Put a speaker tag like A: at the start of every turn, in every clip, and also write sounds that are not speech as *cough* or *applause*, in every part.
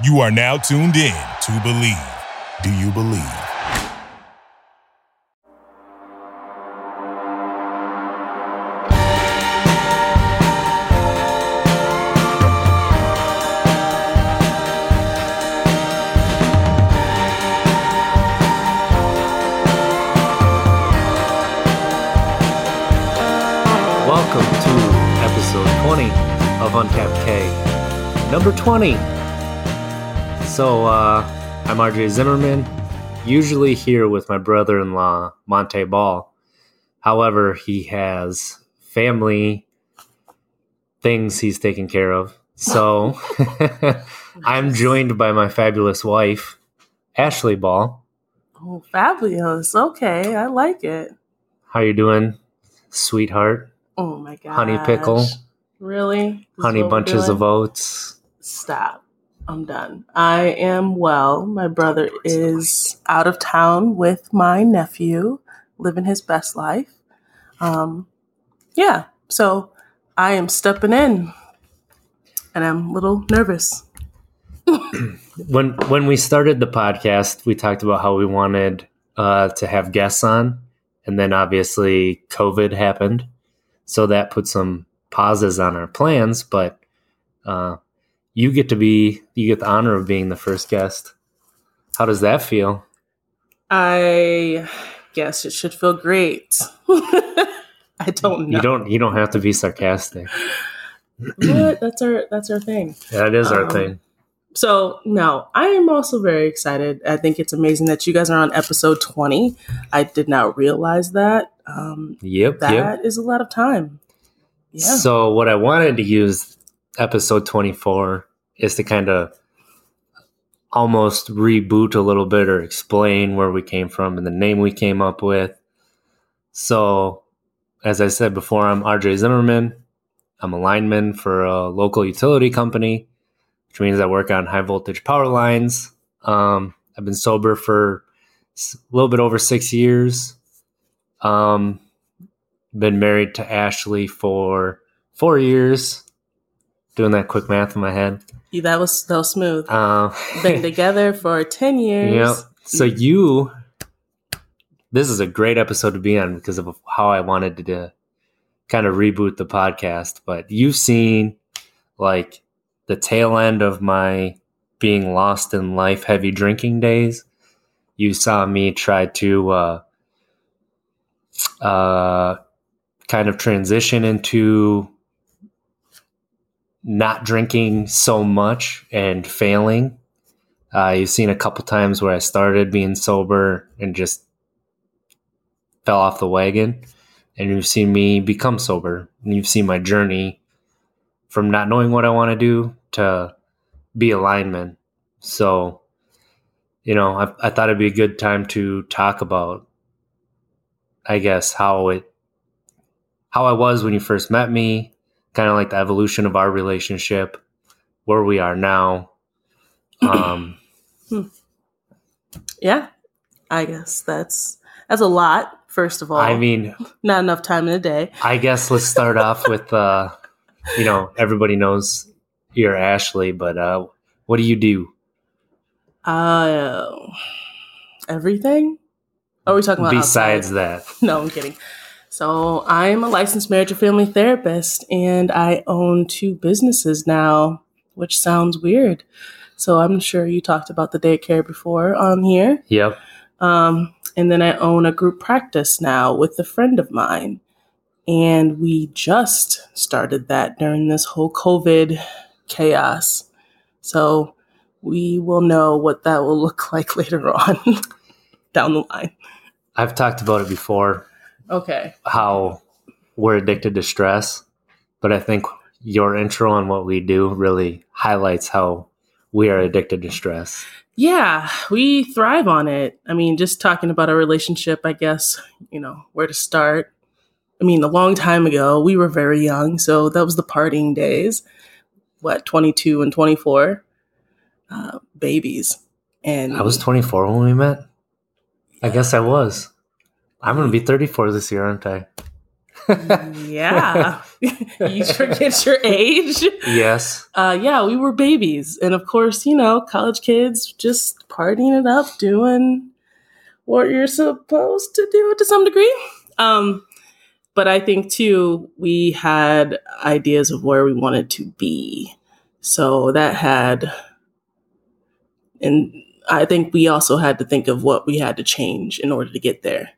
A: You are now tuned in to Believe. Do you believe?
B: Welcome to episode 20 of Untapped K. Number 20. So, uh, I'm RJ Zimmerman, usually here with my brother in law, Monte Ball. However, he has family things he's taking care of. So, *laughs* I'm joined by my fabulous wife, Ashley Ball.
C: Oh, fabulous. Okay, I like it.
B: How you doing, sweetheart?
C: Oh my god.
B: Honey pickle.
C: Really? This
B: Honey bunches of oats.
C: Stop. I'm done. I am well. My brother is out of town with my nephew, living his best life. Um, yeah. So I am stepping in, and I'm a little nervous. *clears throat*
B: when when we started the podcast, we talked about how we wanted uh, to have guests on, and then obviously COVID happened, so that put some pauses on our plans. But uh, you get to be you get the honor of being the first guest. How does that feel?
C: I guess it should feel great. *laughs* I don't know.
B: You don't you don't have to be sarcastic.
C: What? That's our that's our thing.
B: That is our
C: Um,
B: thing.
C: So, no, I am also very excited. I think it's amazing that you guys are on episode 20. I did not realize that. Um,
B: Yep,
C: that
B: yep.
C: is a lot of time. Yeah.
B: So what I wanted to use episode 24 is to kind of almost reboot a little bit or explain where we came from and the name we came up with. So as I said before, I'm RJ Zimmerman. I'm a lineman for a local utility company, which means I work on high voltage power lines. Um, I've been sober for a little bit over six years. Um, been married to Ashley for four years. Doing that quick math in my head.
C: Yeah, that was was smooth.
B: Uh,
C: Been together for 10 years. *laughs*
B: Yep. So you, this is a great episode to be on because of how I wanted to, to kind of reboot the podcast. But you've seen like the tail end of my being lost in life, heavy drinking days. You saw me try to uh, uh, kind of transition into not drinking so much and failing uh, you've seen a couple times where I started being sober and just fell off the wagon. And you've seen me become sober. And you've seen my journey from not knowing what I want to do to be a lineman. So, you know, I, I thought it'd be a good time to talk about, I guess, how it, how I was when you first met me, kind of like the evolution of our relationship, where we are now. *clears throat* Um,
C: Yeah. I guess that's that's a lot, first of all.
B: I mean,
C: not enough time in a day.
B: I guess let's start off with, uh, you know, everybody knows you're Ashley, but uh, what do you do
C: Uh everything? Are we talking about
B: besides
C: outside?
B: that?
C: No, I'm kidding. So I'm a licensed marriage and family therapist, and I own two businesses now, which sounds weird. So I'm sure you talked about the daycare before on here.
B: Yep.
C: Um, and then I own a group practice now with a friend of mine. And we just started that during this whole COVID chaos. So we will know what that will *laughs* look like later on *laughs* down the line.
B: I've talked about it before
C: Okay.
B: how we're addicted to stress, but I think your intro on what we do really highlights how we are addicted to stress.
C: Yeah, we thrive on it. I mean, just talking about our relationship, I guess, you know, where to start. I mean, a long time ago, we were very young, so that was the partying days. What, 22 and 24? Uh, babies. And
B: I was 24 when we met. I guess I was. I'm going to be 34 this year, aren't I?
C: yeah. *laughs* *laughs* you forget your age.
B: yes.
C: Uh, yeah, we were babies. And of course, you know, college kids just partying it up, doing what you're supposed to do to some degree. Um, but I think too, we had ideas of where we wanted to be. So that had, and I think we also had to think of what we had to change in order to get there.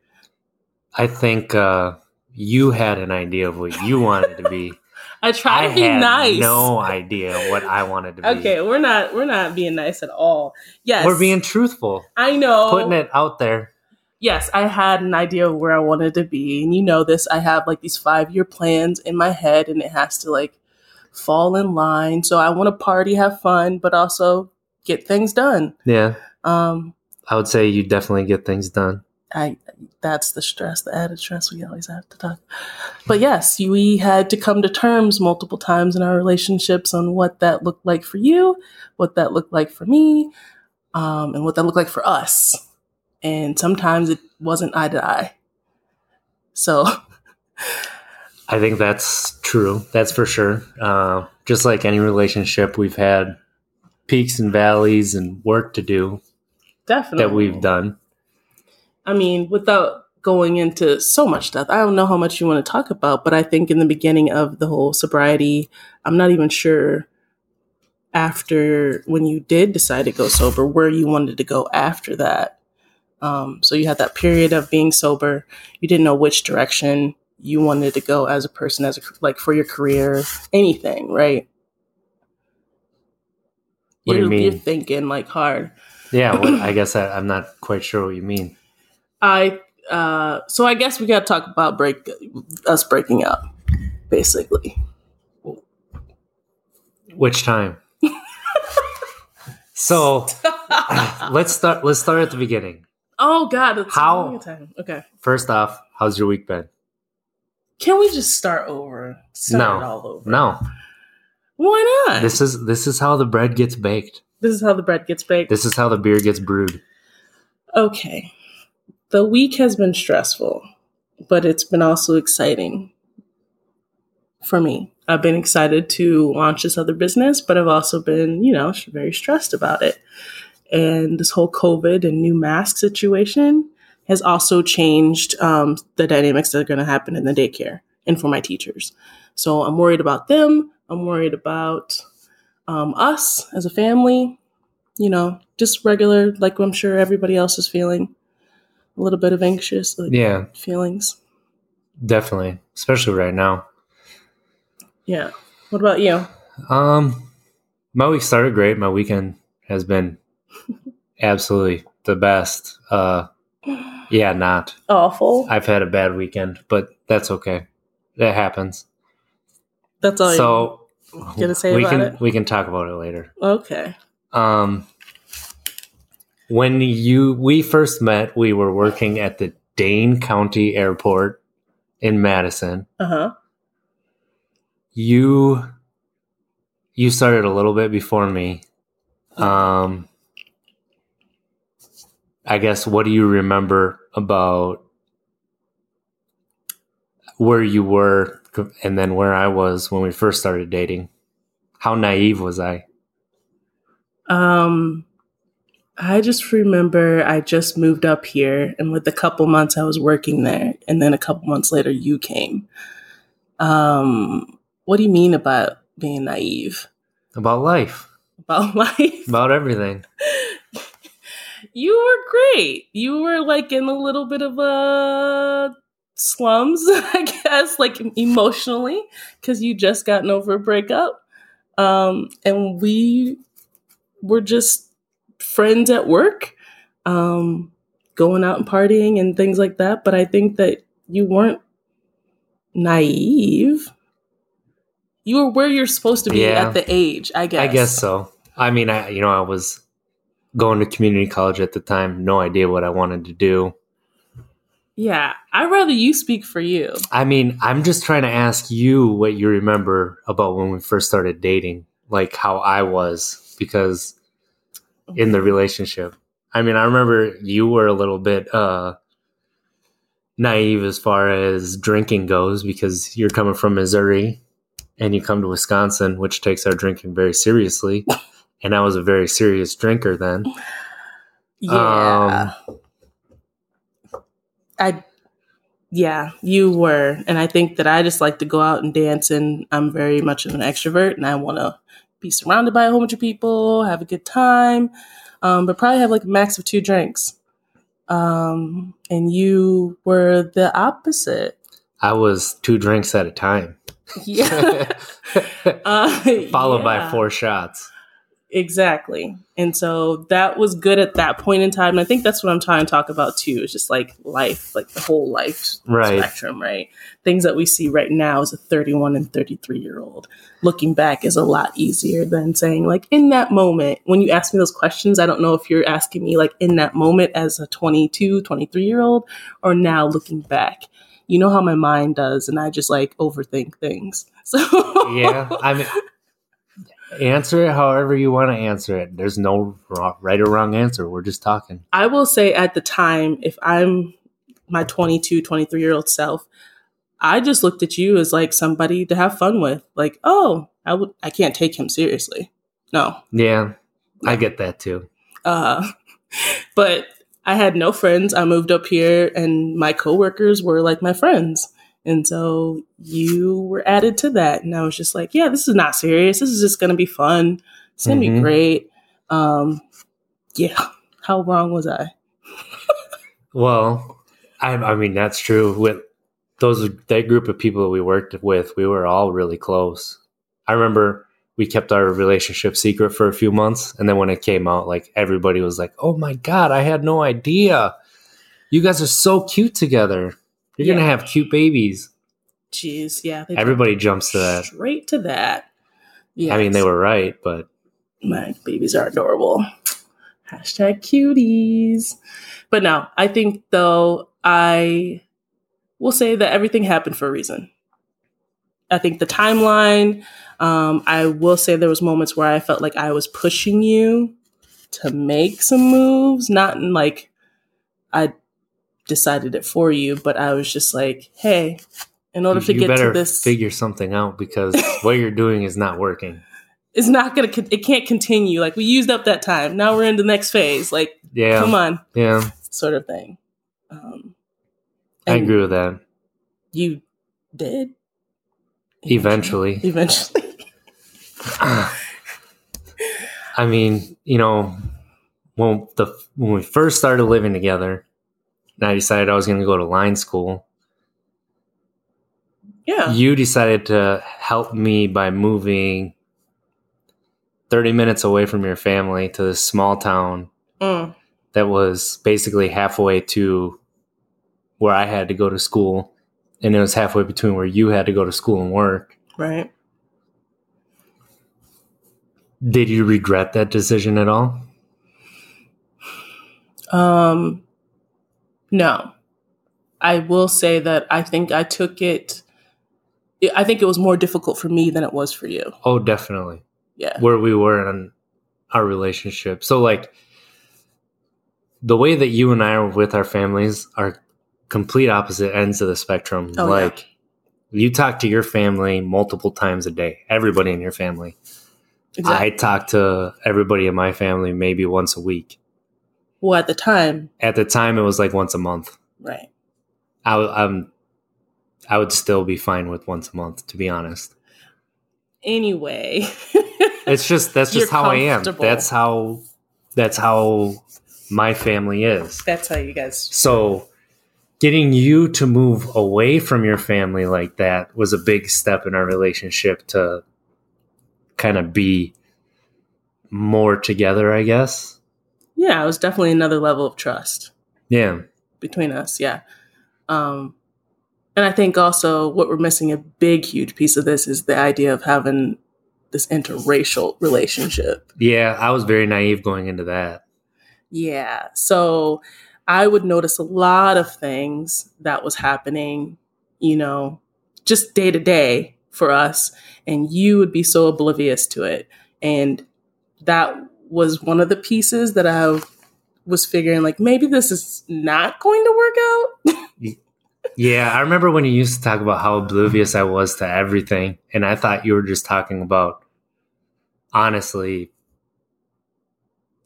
B: I think uh, you had an idea of what you wanted to be. *laughs*
C: I tried
B: I
C: to be
B: had
C: nice.
B: no idea what I wanted to be.
C: Okay, we're not we're not being nice at all. Yes,
B: We're being truthful,
C: I know.
B: putting it out there.
C: Yes, I had an idea of where I wanted to be, and you know this. I have like these five year plans in my head, and it has to like fall in line. So I want to party, have fun, but also get things done.
B: Yeah.
C: Um,
B: I would say you definitely get things done.
C: I that's the stress, the added stress we always have to talk. But yes, we had to come to terms multiple times in our relationships on what that looked like for you, what that looked like for me, um, and what that looked like for us. And sometimes it wasn't eye to eye. So
B: I think that's true. That's for sure. Uh, just like any relationship, we've had peaks and valleys and work to do
C: definitely
B: that we've done.
C: I mean, without going into so much stuff, I don't know how much you want to talk about, but I think in the beginning of the whole sobriety, I'm not even sure after when you did decide to go sober where you wanted to go after that. Um, so you had that period of being sober. You didn't know which direction you wanted to go as a person, as a, like for your career, anything, right?
B: What do you
C: you're,
B: mean?
C: You're thinking like hard.
B: Yeah, well, *clears throat* I guess I, I'm not quite sure what you mean.
C: I uh so I guess we got to talk about break us breaking up basically.
B: Which time? so let's start. Let's start at the beginning.
C: Oh god,
B: How-.
C: Okay.
B: First off, how's your week been?
C: Can we just start over? Start
B: No.
C: all over.
B: No,
C: Why not? This
B: is this is how the bread gets baked.
C: This is how the bread gets baked.
B: This is how the beer gets brewed.
C: okay. The week has been stressful, but it's been also exciting for me. I've been excited to launch this other business, but I've also been, you know, very stressed about it. And this whole COVID and new mask situation has also changed um, the dynamics that are going to happen in the daycare and for my teachers. So I'm worried about them. I'm worried about um, us as a family, you know, just regular, like I'm sure everybody else is feeling a little bit of anxious like,
B: Yeah,
C: feelings.
B: definitely, especially right now.
C: Yeah. What about you?
B: Um, my week started great. My weekend has been *laughs* absolutely the best. Uh, yeah, not.
C: Awful.
B: I've had a bad weekend, but that's okay. That happens.
C: That's all
B: so
C: you gonna say
B: we
C: about
B: can
C: it?
B: we can talk about it later.
C: Okay.
B: Um, when you we first met, we were working at the Dane County Airport in Madison.
C: Uh huh.
B: You you started a little bit before me. Um, I guess what do you remember about where you were and then where I was when we first started dating? How naive was I?
C: Um, I just remember I just moved up here, and with a couple months I was working there, and then a couple months later you came. Um, what do you mean about being naive
B: About life,
C: about *laughs* life?
B: about everything. *laughs*
C: you were great. You were like in a little bit of a slums, *laughs* I guess, like emotionally, because you just gotten over a breakup. Um, and we were just friends at work, um, going out and partying and things like that. But I think that you weren't naive. You were where you're supposed to be
B: Yeah.
C: at the age, I guess.
B: I guess so. I mean, I you know I was going to community college at the time, no idea what I wanted to do.
C: Yeah, I'd rather you speak for you.
B: I mean, I'm just trying to ask you what you remember about when we first started dating, like how I was, because in the relationship. I mean, I remember you were a little bit uh naive as far as drinking goes because you're coming from Missouri and you come to Wisconsin, which takes our drinking very seriously. *laughs* and I was a very serious drinker then.
C: Yeah.
B: Um,
C: I yeah, you were. And I think that I just like to go out and dance and I'm very much of an extrovert and I want to be surrounded by a whole bunch of people, have a good time. Um, but probably have like a max of two drinks. Um, and you were the opposite.
B: I was two drinks at a time,
C: Yeah. *laughs* *laughs* uh,
B: followed by four shots.
C: Exactly. And so that was good at that point in time. And I think that's what I'm trying to talk about too. It's just like life, like the whole life
B: Right.
C: spectrum, right? Things that we see right now as a 31 and 33 year old. Looking back is a lot easier than saying, like, in that moment, when you ask me those questions, I don't know if you're asking me, like, in that moment as a 22, 23 year old, or now looking back. You know how my mind does, and I just like overthink things. *laughs* So,
B: Yeah, I mean, answer it however you want to answer it. There's no right or wrong answer. We're just talking.
C: I will say at the time, if I'm my 22, 23 year old self, I just looked at you as like somebody to have fun with. Like, oh, I would, I can't take him seriously. No.
B: Yeah, I get that too.
C: Uh, *laughs* but I had no friends. I moved up here and my coworkers were like my friends. And so you were added to that. And I was just like, yeah, this is not serious. This is just going to be fun. It's going to
B: Mhm.
C: be great. Um, yeah. How wrong was I?
B: Well, I, I mean that's true. With those that group of people that we worked with, we were all really close. I remember we kept our relationship secret for a few months, and then when it came out, like everybody was like, "Oh my god, I had no idea! You guys are so cute together. You're gonna have cute babies."
C: Jeez. Yeah.
B: Everybody jumps to that.
C: Straight to that. Yeah.
B: I mean, they were right, but
C: my babies are adorable. Hashtag cuties. But no, I think though I will say that everything happened for a reason. I think the timeline. Um, I will say there was moments where I felt like I was pushing you to make some moves, not in like I decided it for you, but I was just like, hey, in order to
B: you
C: get to this,
B: figure something out because *laughs* what you're doing is not working.
C: it's not gonna. It can't continue. Like we used up that time. Now we're in the next phase. Like,
B: Yeah,
C: come on,
B: yeah,
C: sort of thing. Um,
B: I agree with that.
C: You did
B: Eventually.
C: Eventually, *laughs* *sighs*
B: I mean, you know, when the when we first started living together, I decided I was going to go to line school.
C: yeah.
B: You decided to help me by moving thirty minutes away from your family to this small town
C: Mm,
B: that was basically halfway to where I had to go to school, and it was halfway between where you had to go to school and work.
C: right.
B: Did you regret that decision at all?
C: Um, no, I will say that I think I took it. I think it was more difficult for me than it was for you.
B: Oh, definitely.
C: Yeah.
B: where we were in our relationship. So like the way that you and I are with our families are complete opposite ends of the spectrum.
C: Oh, yeah.
B: like you talk to your family multiple times a day, everybody in your family.
C: Exactly.
B: I talk to everybody in my family maybe once a week.
C: Well, at the time,
B: At the time it was like once a month.
C: right.
B: I I'm I would still be fine with once a month to be honest.
C: Anyway, *laughs*
B: It's just that's just how I am. That's how that's how my family is.
C: that's how you guys.
B: So getting you to move away from your family like that was a big step in our relationship to kind of be more together, I guess.
C: Yeah, it was definitely another level of trust.
B: Yeah.
C: between us yeah um and i think also what we're missing a big huge piece of this is the idea of having this interracial relationship
B: Yeah, I was very naive going into that.
C: yeah so i would notice a lot of things that was happening you know just day to day for us and you would be so oblivious to it and that was one of the pieces that i was figuring like maybe this is not going to work out
B: Yeah, I remember when you used to talk about how oblivious I was to everything, and I thought you were just talking about honestly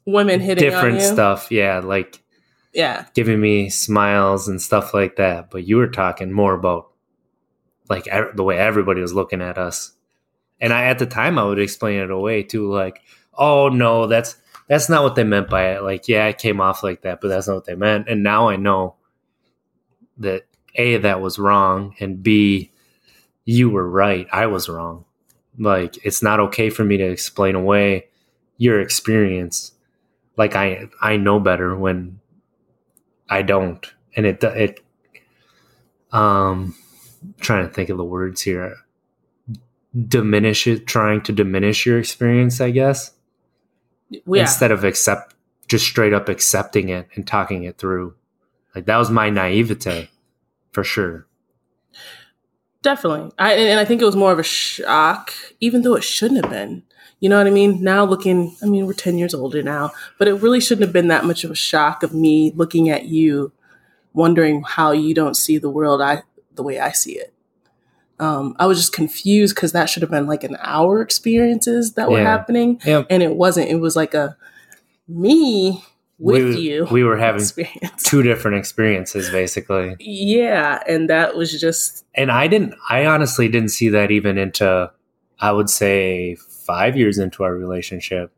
C: Women hitting
B: different
C: on you.
B: stuff. Yeah, like
C: Yeah.
B: giving me smiles and stuff like that. But you were talking more about like the way everybody was looking at us. And I at the time I would explain it away too, like, oh no, that's that's not what they meant by it. Like, yeah, it came off like that, but that's not what they meant. And now I know that A, that was wrong, and B, you were right. I was wrong. Like, it's not okay for me to explain away your experience. Like I I know better when I don't. And it it um trying to think of the words here. Diminish it, trying to diminish your experience, I guess
C: Yeah.
B: instead of accept just straight up accepting it and talking it through like that was my naivete for sure
C: Definitely. I and I think it was more of a shock, even though it shouldn't have been. You know what I mean? Now looking, I mean, we're 10 years older now, but it really shouldn't have been that much of a shock of me looking at you, wondering how you don't see the world I the way I see it. Um, I was just confused because that should have been like an hour experiences that were
B: Yeah.
C: happening,
B: Yep.
C: and it wasn't. It was like a me with
B: we,
C: you
B: we were having
C: experience.
B: two different experiences basically
C: yeah, and that was just
B: and i didn't i honestly didn't see that even into i would say five years into our relationship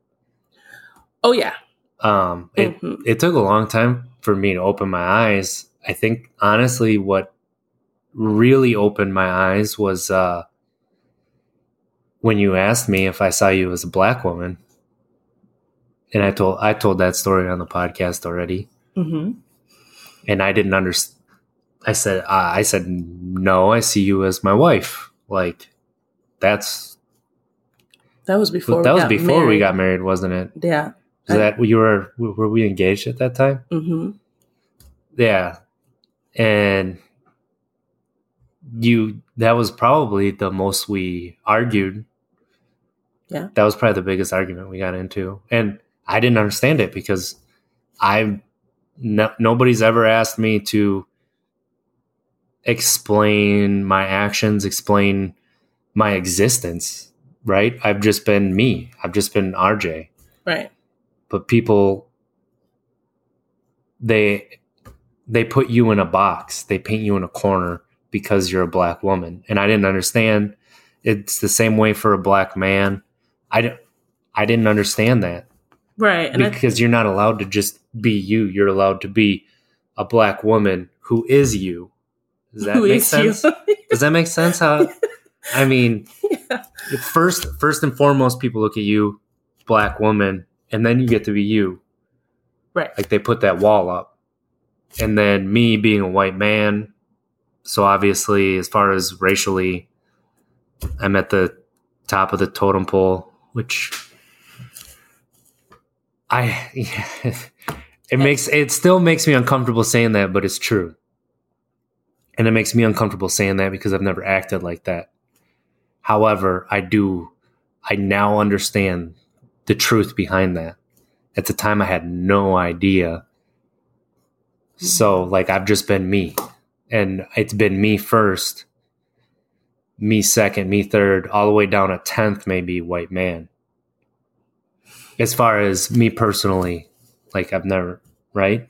C: oh yeah.
B: um it,
C: Mhm.
B: it took a long time for me to open my eyes i think honestly what really opened my eyes was uh when you asked me if i saw you as a black woman and i told i told that story on the podcast already
C: hmm
B: and i didn't understand i said uh, i said no i see you as my wife like that's
C: That was before.
B: that
C: we
B: was
C: got
B: before we
C: married.
B: got married wasn't it
C: Yeah.
B: Is that you were were we engaged at that time
C: hmm
B: Yeah. And you that was probably the most we argued.
C: Yeah.
B: That was probably the biggest argument we got into. And I didn't understand it because I no, nobody's ever asked me to explain my actions, explain my existence, right? I've just been me. I've just been RJ
C: Right.
B: but people they they put you in a box they paint you in a corner because you're a black woman. And i didn't understand. It's the same way for a black man. I didn't i didn't understand that.
C: Right. And
B: because you're not allowed to just be you. You're allowed to be a black woman who is you. Does that
C: who
B: make sense? Does that make sense? How i mean *laughs*
C: Yeah.
B: first first and foremost people look at you black woman and then you get to be you.
C: Right.
B: like they put that wall up. And then me being a white man so obviously as far as racially i'm at the top of the totem pole which i *laughs* it makes it still makes me uncomfortable saying that but it's true. And it makes me uncomfortable saying that because i've never acted like that. However i do i now understand the truth behind that. At the time i had no idea. So like i've just been me and it's been me first me second me third all the way down a 10th maybe white man as far as me personally like i've never right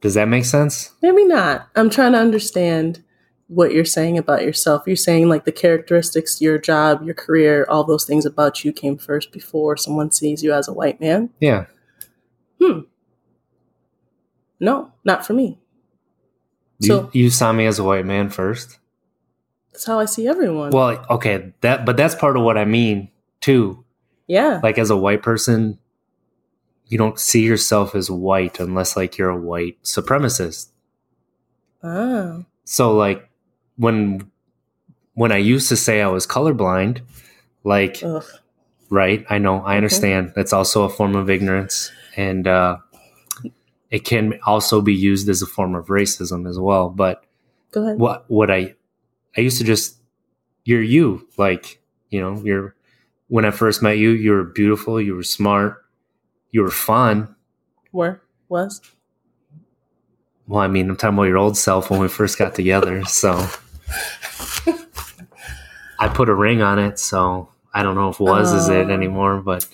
B: does that make sense
C: Maybe not. I'm trying to understand what you're saying about yourself. You're saying like the characteristics, your job, your career, all those things about you came first before someone sees you as a white man.
B: yeah Hmm.
C: No, not for me.
B: You,
C: So-
B: you saw me as a white man first
C: That's how I see everyone.
B: well okay that but that's part of what i mean too
C: yeah.
B: like as a white person you don't see yourself as white unless like you're a white supremacist
C: Oh.
B: so like when when i used to say i was colorblind like
C: Ugh.
B: right i know i understand that's also a form of ignorance and uh it can also be used as a form of racism as well but
C: Go ahead.
B: what what i i used to just you're you like you know you're when i first met you you were beautiful you were smart you were fun
C: Where was?
B: Well, I mean, I'm talking about your old self when we first got together. So *laughs* I put a ring on it. So I don't know if was is it
C: Oh.
B: anymore, but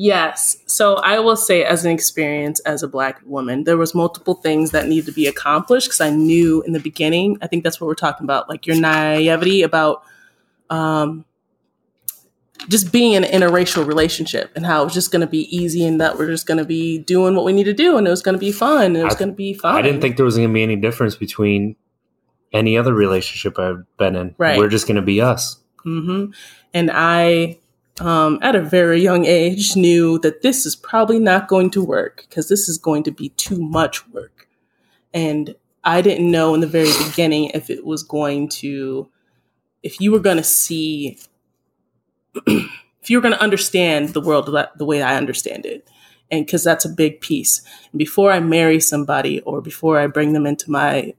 C: Yes. So I will say, as an experience as a black woman, there was multiple things that needed to be accomplished because I knew in the beginning. I think that's what we're talking about, like your naivety about um, just being in an interracial relationship and how it was just going to be easy and that we're just going to be doing what we need to do and it was going to be fun and it was going to be fun.
B: I didn't think there was going to be any difference between any other relationship I've been in.
C: Right.
B: We're just going to be us.
C: hmm And I, um, at a very young age, knew that this is probably not going to work because this is going to be too much work. And I didn't know in the very beginning if it was going to, if you were going to see, *clears throat* if you were going to understand the world the way I understand it. And because that's a big piece. And before I marry somebody or before I bring them into my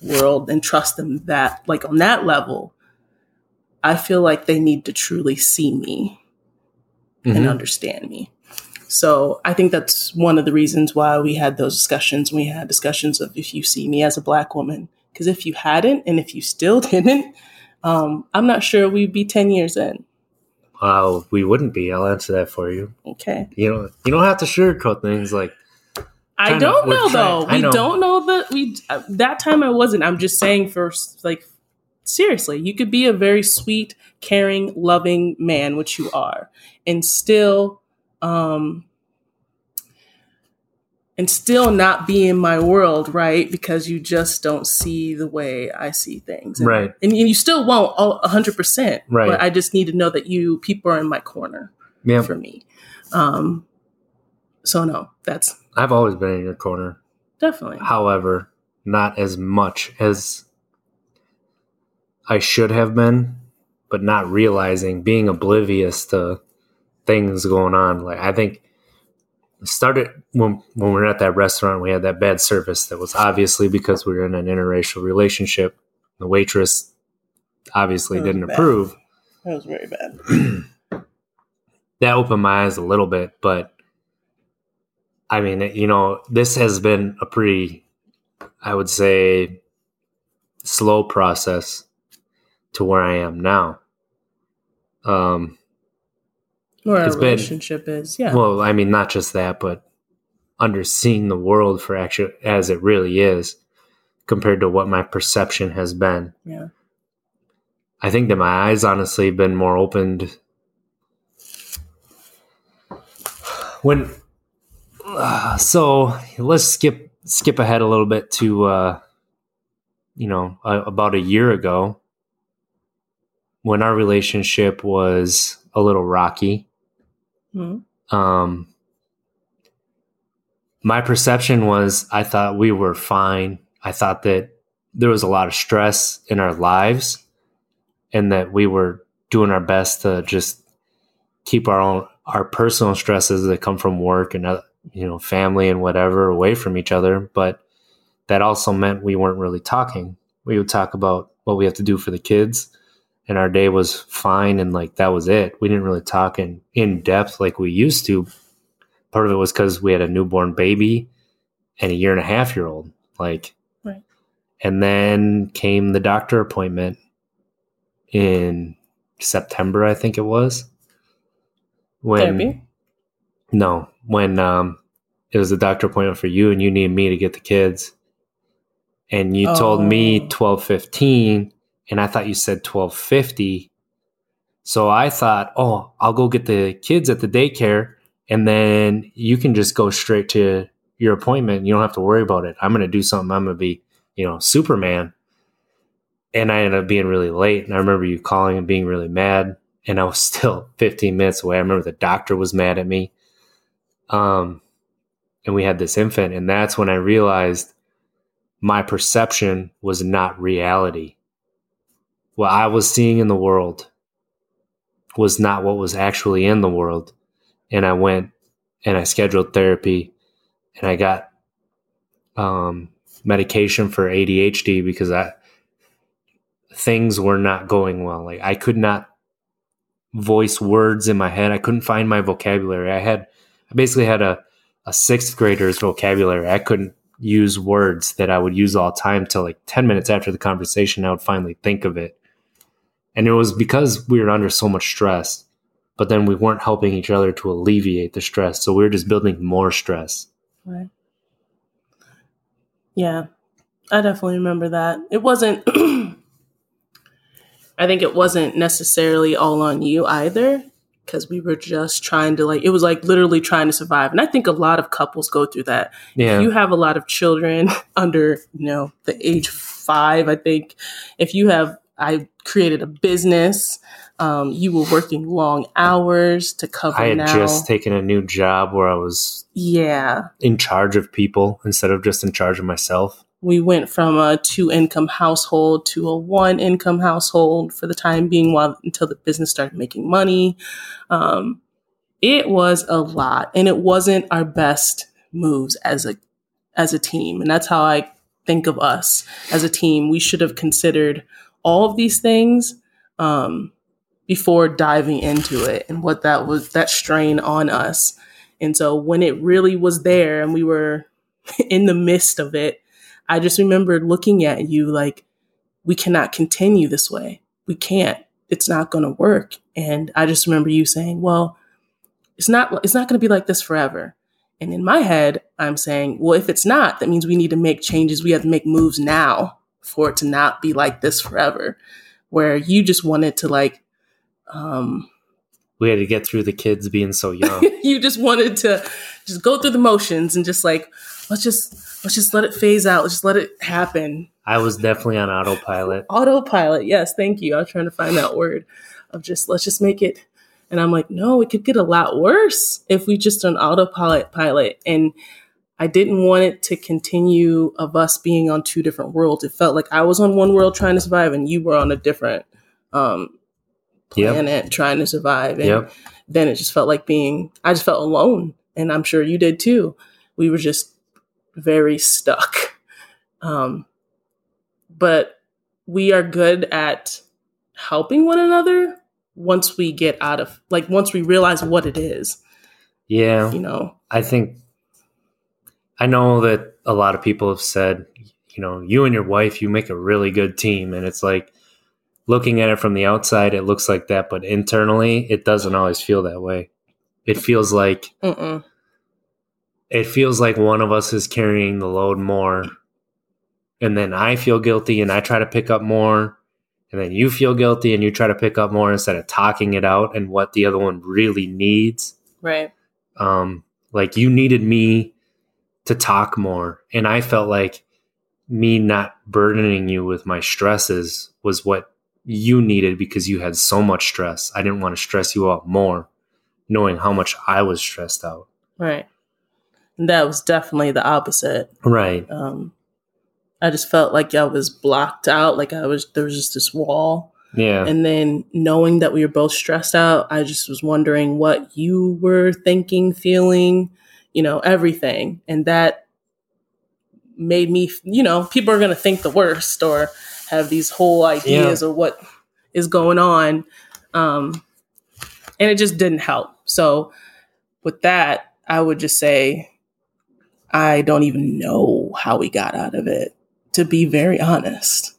C: world and trust them that, like on that level, I feel like they need to truly see me and
B: Mhm.
C: understand me. So I think that's one of the reasons why we had those discussions. We had discussions of if you see me as a black woman, because if you hadn't and if you still *laughs* didn't, um, I'm not sure we'd be ten years in.
B: Uh, we wouldn't be. I'll answer that for you.
C: Okay,
B: You know, you don't have to sugarcoat things like
C: I don't know
B: trying-
C: though.
B: I
C: We
B: know.
C: don't know that we uh, that time I wasn't. I'm just saying for like seriously, you could be a very sweet, caring, loving man, which you are, and still um and still not be in my world, right? Because you just don't see the way I see things. And,
B: Right.
C: And, you still won't all 100%.
B: Right.
C: But I just need to know that you people are in my corner
B: yeah.
C: for me. Um so no, that's
B: I've always been in your corner.
C: definitely.
B: However, not as much as I should have been, but not realizing, being oblivious to things going on. Like I think started when when we were at that restaurant, we had that bad service that was obviously because we were in an interracial relationship. The waitress obviously didn't
C: bad.
B: approve.
C: That was very bad. *clears throat* *clears throat*
B: that opened my eyes a little bit, but I mean, you know, this has been a pretty, I would say, slow process to where I am now. Um,
C: Or our
B: It's been-
C: relationship is, yeah.
B: well, I mean, not just that, but under seeing the world for actually as it really is compared to what my perception has been.
C: yeah.
B: I think that my eyes honestly been more opened when uh, so let's skip skip ahead a little bit to uh you know uh, about a year ago when our relationship was a little rocky
C: Mhm.
B: um my perception was i thought we were fine. I thought that there was a lot of stress in our lives and that we were doing our best to just keep our own our personal stresses that come from work and uh, you know family and whatever away from each other. But that also meant we weren't really talking. We would talk about what we have to do for the kids and our day was fine and like that was it we didn't really talk in in depth like we used to part of it was because we had a newborn baby and a year and a half year old like
C: Right.
B: and then came the doctor appointment in september i think it was when
C: Therapy?
B: no when um it was a doctor appointment for you and you needed me to get the kids and you told me
C: Oh.
B: 1215 and i thought you said 1250 so i thought oh i'll go get the kids at the daycare and then you can just go straight to your appointment. You don't have to worry about it. I'm going to do something. I'm going to be you know superman. And i ended up being really late and i remember you calling and being really mad and i was *laughs* still 15 minutes away. I remember the doctor was mad at me. Um and we had this infant and that's when i realized my perception was not reality what i was seeing in the world was not what was actually in the world. And i went and i scheduled therapy and i got um medication for adhd because i things were not going well. Like i could not voice words in my head. I couldn't find my vocabulary. I had i basically had a, a sixth grader's vocabulary. I couldn't use words that I would use all the time till like 10 minutes after the conversation, I would finally think of it. And it was because we were under so much stress, but then we weren't helping each other to alleviate the stress. So we were just building more stress.
C: Right. Yeah, I definitely remember that. It wasn't, *clears throat* I think it wasn't necessarily all on you either, because we were just trying to, like, it was like literally trying to survive. And I think a lot of couples go through that.
B: Yeah.
C: If you have a lot of children *laughs* under, you know, the age five, I think, if you have, I created a business. Um, you were working long hours to cover
B: I had
C: now.
B: just taken a new job where I was
C: yeah.
B: in charge of people instead of just in charge of myself.
C: we went from a two income household to a one income household for the time being while until the business started making money um, it was a lot and it wasn't our best moves as a as a team and that's how i think of us as a team we should have considered all of these things um, before diving into it and what that was that strain on us and so when it really was there and we were *laughs* in the midst of it I just remembered looking at you like, we cannot continue this way. We can't. It's not going to work. And I just remember you saying, well, it's not, it's not going to be like this forever. And in my head, I'm saying, well, if it's not, that means we need to make changes. We have to make moves now for it to not be like this forever. Where you just wanted to like, um,
B: We had to get through the kids being so young. *laughs*
C: you just wanted to just go through the motions and just like, let's just, let's just let it phase out. Let's just let it happen.
B: I was definitely on autopilot.
C: autopilot. Yes, thank you. I was trying to find that word of just let's just make it. And I'm like, no, it could get a lot worse if we just on autopilot pilot. And I didn't want it to continue of us being on two different worlds. It felt like I was on one world trying to survive, and you were on a different um,
B: Yep.
C: planet trying to survive. And
B: Yep.
C: then it just felt like being. I just felt alone, and I'm sure you did too. We were just very stuck. Um, but we are good at helping one another once we get out of like once we realize what it is
B: Yeah.
C: you know
B: I think I know that a lot of people have said, you know, you and your wife, you make a really good team. And it's like looking at it from the outside, it looks like that, but internally, it doesn't always feel that way. It feels like
C: Mm-mm.
B: it feels like one of us is carrying the load more. And then I feel guilty and I try to pick up more. And then you feel guilty and you try to pick up more instead of talking it out and what the other one really needs.
C: right
B: um like you needed me to talk more. And i felt like me not burdening you with my stresses was what you needed because you had so much stress. I didn't want to stress you out more knowing how much i was stressed out.
C: Right. And that was definitely the opposite.
B: Right.
C: Um i just felt like i was blocked out like i was there was just this wall.
B: Yeah.
C: And then knowing that we were both stressed out i just was wondering what you were thinking feeling you know everything. And that made me you know people are going to think the worst or have these whole ideas of what is going on. Um and it just didn't help. So with that i would just say i don't even know how we got out of it to be very honest.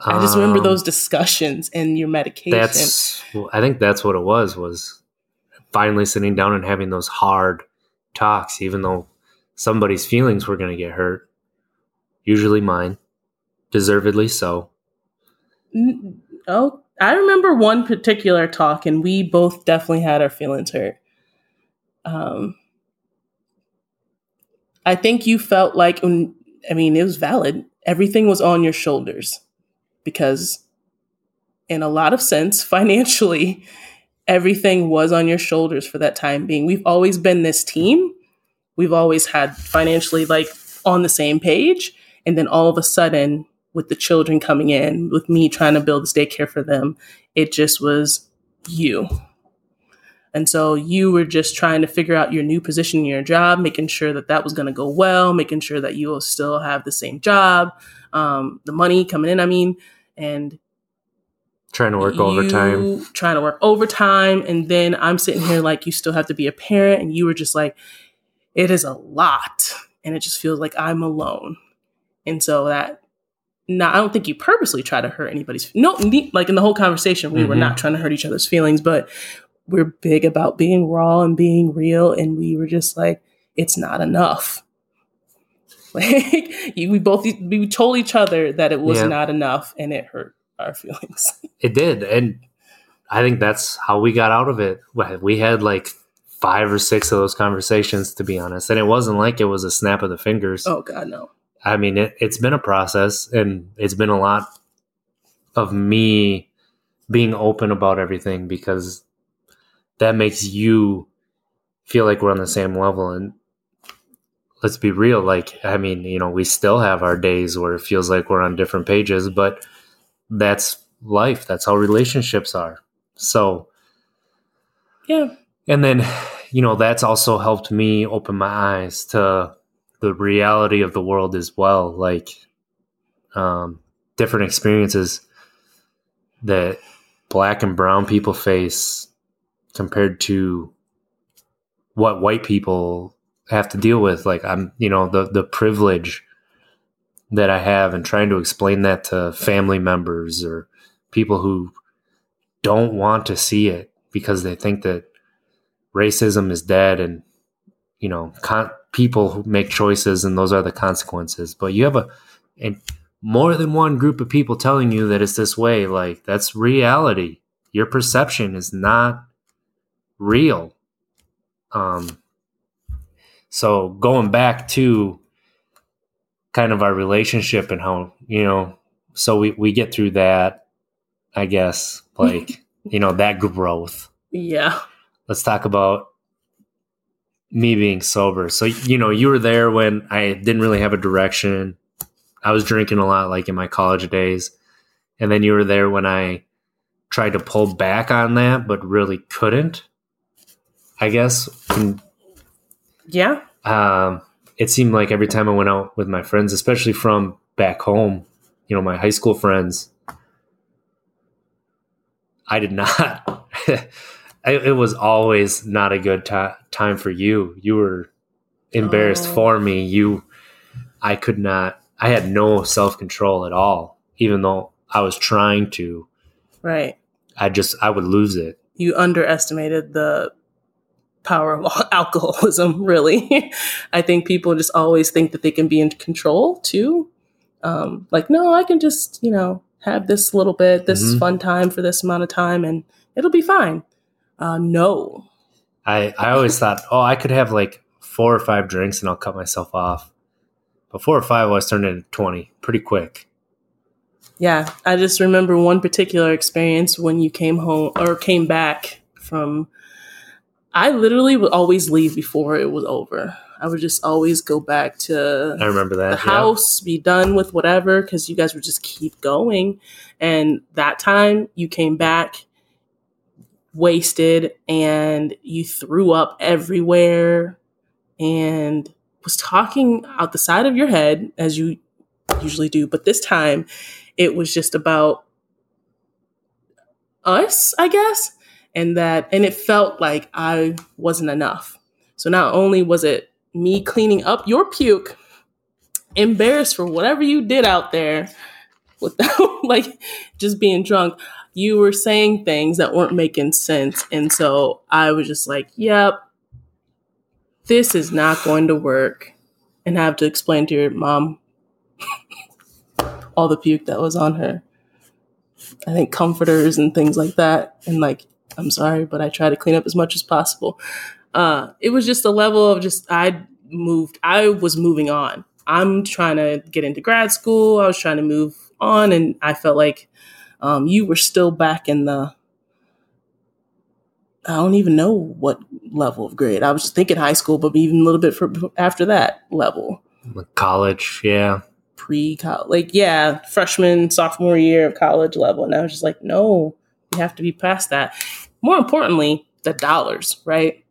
C: I just remember
B: Um,
C: those discussions and your medication.
B: that's i think that's what it was was finally sitting down and having those hard talks even though somebody's feelings were going to get hurt usually mine deservedly so
C: oh, I remember one particular talk, and we both definitely had our feelings hurt. Um, I think you felt like, I mean, it was valid. Everything was on your shoulders because, in a lot of sense, *laughs* financially, everything was on your shoulders for that time being. We've always been this team. We've always had financially like on the same page. And then all of a sudden, with the children coming in, with me trying to build this daycare for them, it just was you. And so you were just trying to figure out your new position in your job, making sure that that was going to go well, making sure that you will still have the same job, um, the money coming in. I mean, and
B: trying to work overtime
C: trying to work overtime, and then I'm sitting here like you still have to be a parent, and you were just like, it is a lot. and it just feels like I'm alone. And so that now I don't think you purposely try to hurt anybody's no like in the whole conversation we mm-hmm. were not trying to hurt each other's feelings, but we're big about being raw and being real and we were just like it's not enough. *laughs* Like we both we told each other that it was yeah. not enough and it hurt our feelings. *laughs*
B: It did and I think that's how we got out of it. We had like five or six of those conversations, to be honest. And it wasn't like it was a snap of the fingers.
C: Oh, God, no.
B: I mean, it, it's been a process and it's been a lot of me being open about everything because that makes you feel like we're on the same level. And let's be real, like, I mean, you know, we still have our days where it feels like we're on different pages, but that's life. That's how relationships are. So,
C: yeah.
B: And then, you know, that's also helped me open my eyes to the reality of the world as well. Like, um, different experiences that black and brown people face compared to what white people have to deal with. Like, I'm, you know, the, the privilege that I have and trying to explain that to family members or people who don't want to see it because they think that racism is dead and you know con- people who make choices and those are the consequences. But you have a and more than one group of people telling you that it's this way like that's reality. Your perception is not real. Um so going back to kind of our relationship and how you know so we we get through that I guess, *laughs* like, you know, that growth.
C: Yeah.
B: Let's talk about me being sober. So, you know, you were there when I didn't really have a direction. I was drinking a lot, like in my college days. And then you were there when I tried to pull back on that, but really couldn't, I guess. And,
C: yeah.
B: Um, it seemed like every time I went out with my friends, especially from back home, you know, my high school friends, I did not. *laughs* it was always not a good t- time for you. You were embarrassed oh. for me. You, I could not. I had no self control at all, even though I was trying to.
C: Right.
B: I just I would lose it.
C: You underestimated the power of *laughs* alcoholism. Really, *laughs* I think people just always think that they can be in control too. Um, like, no, I can just you know have this little bit, this mm-hmm. fun time for this amount of time, and it'll be fine. Uh, no.
B: I, I always thought, oh, I could have like four or five drinks and I'll cut myself off. But four or five, I was turned into 20 pretty quick.
C: Yeah. I just remember one particular experience when you came home or came back from, I literally would always leave before it was over. I would just always go back to
B: I remember that
C: the house, yeah. be done with whatever, because you guys would just keep going. And that time you came back wasted and you threw up everywhere and was talking out the side of your head as you usually do. But this time it was just about us, I guess. And that, and it felt like I wasn't enough. So not only was it me cleaning up your puke, embarrassed for whatever you did out there without *laughs* like just being drunk. You were saying things that weren't making sense. And so I was just like, yep, this is not going to work. And I have to explain to your mom *laughs* all the puke that was on her. I think comforters and things like that. And like, I'm sorry, but I try to clean up as much as possible uh, it was just a level of just I moved. I was moving on. I'm trying to get into grad school. I was trying to move on, and I felt like um, you were still back in the. I don't even know what level of grade. I was thinking high school, but even a little bit for, after that level.
B: College, yeah.
C: Pre college, like yeah, freshman, sophomore year of college level, and I was just like, no, you have to be past that. More importantly, the dollars, right?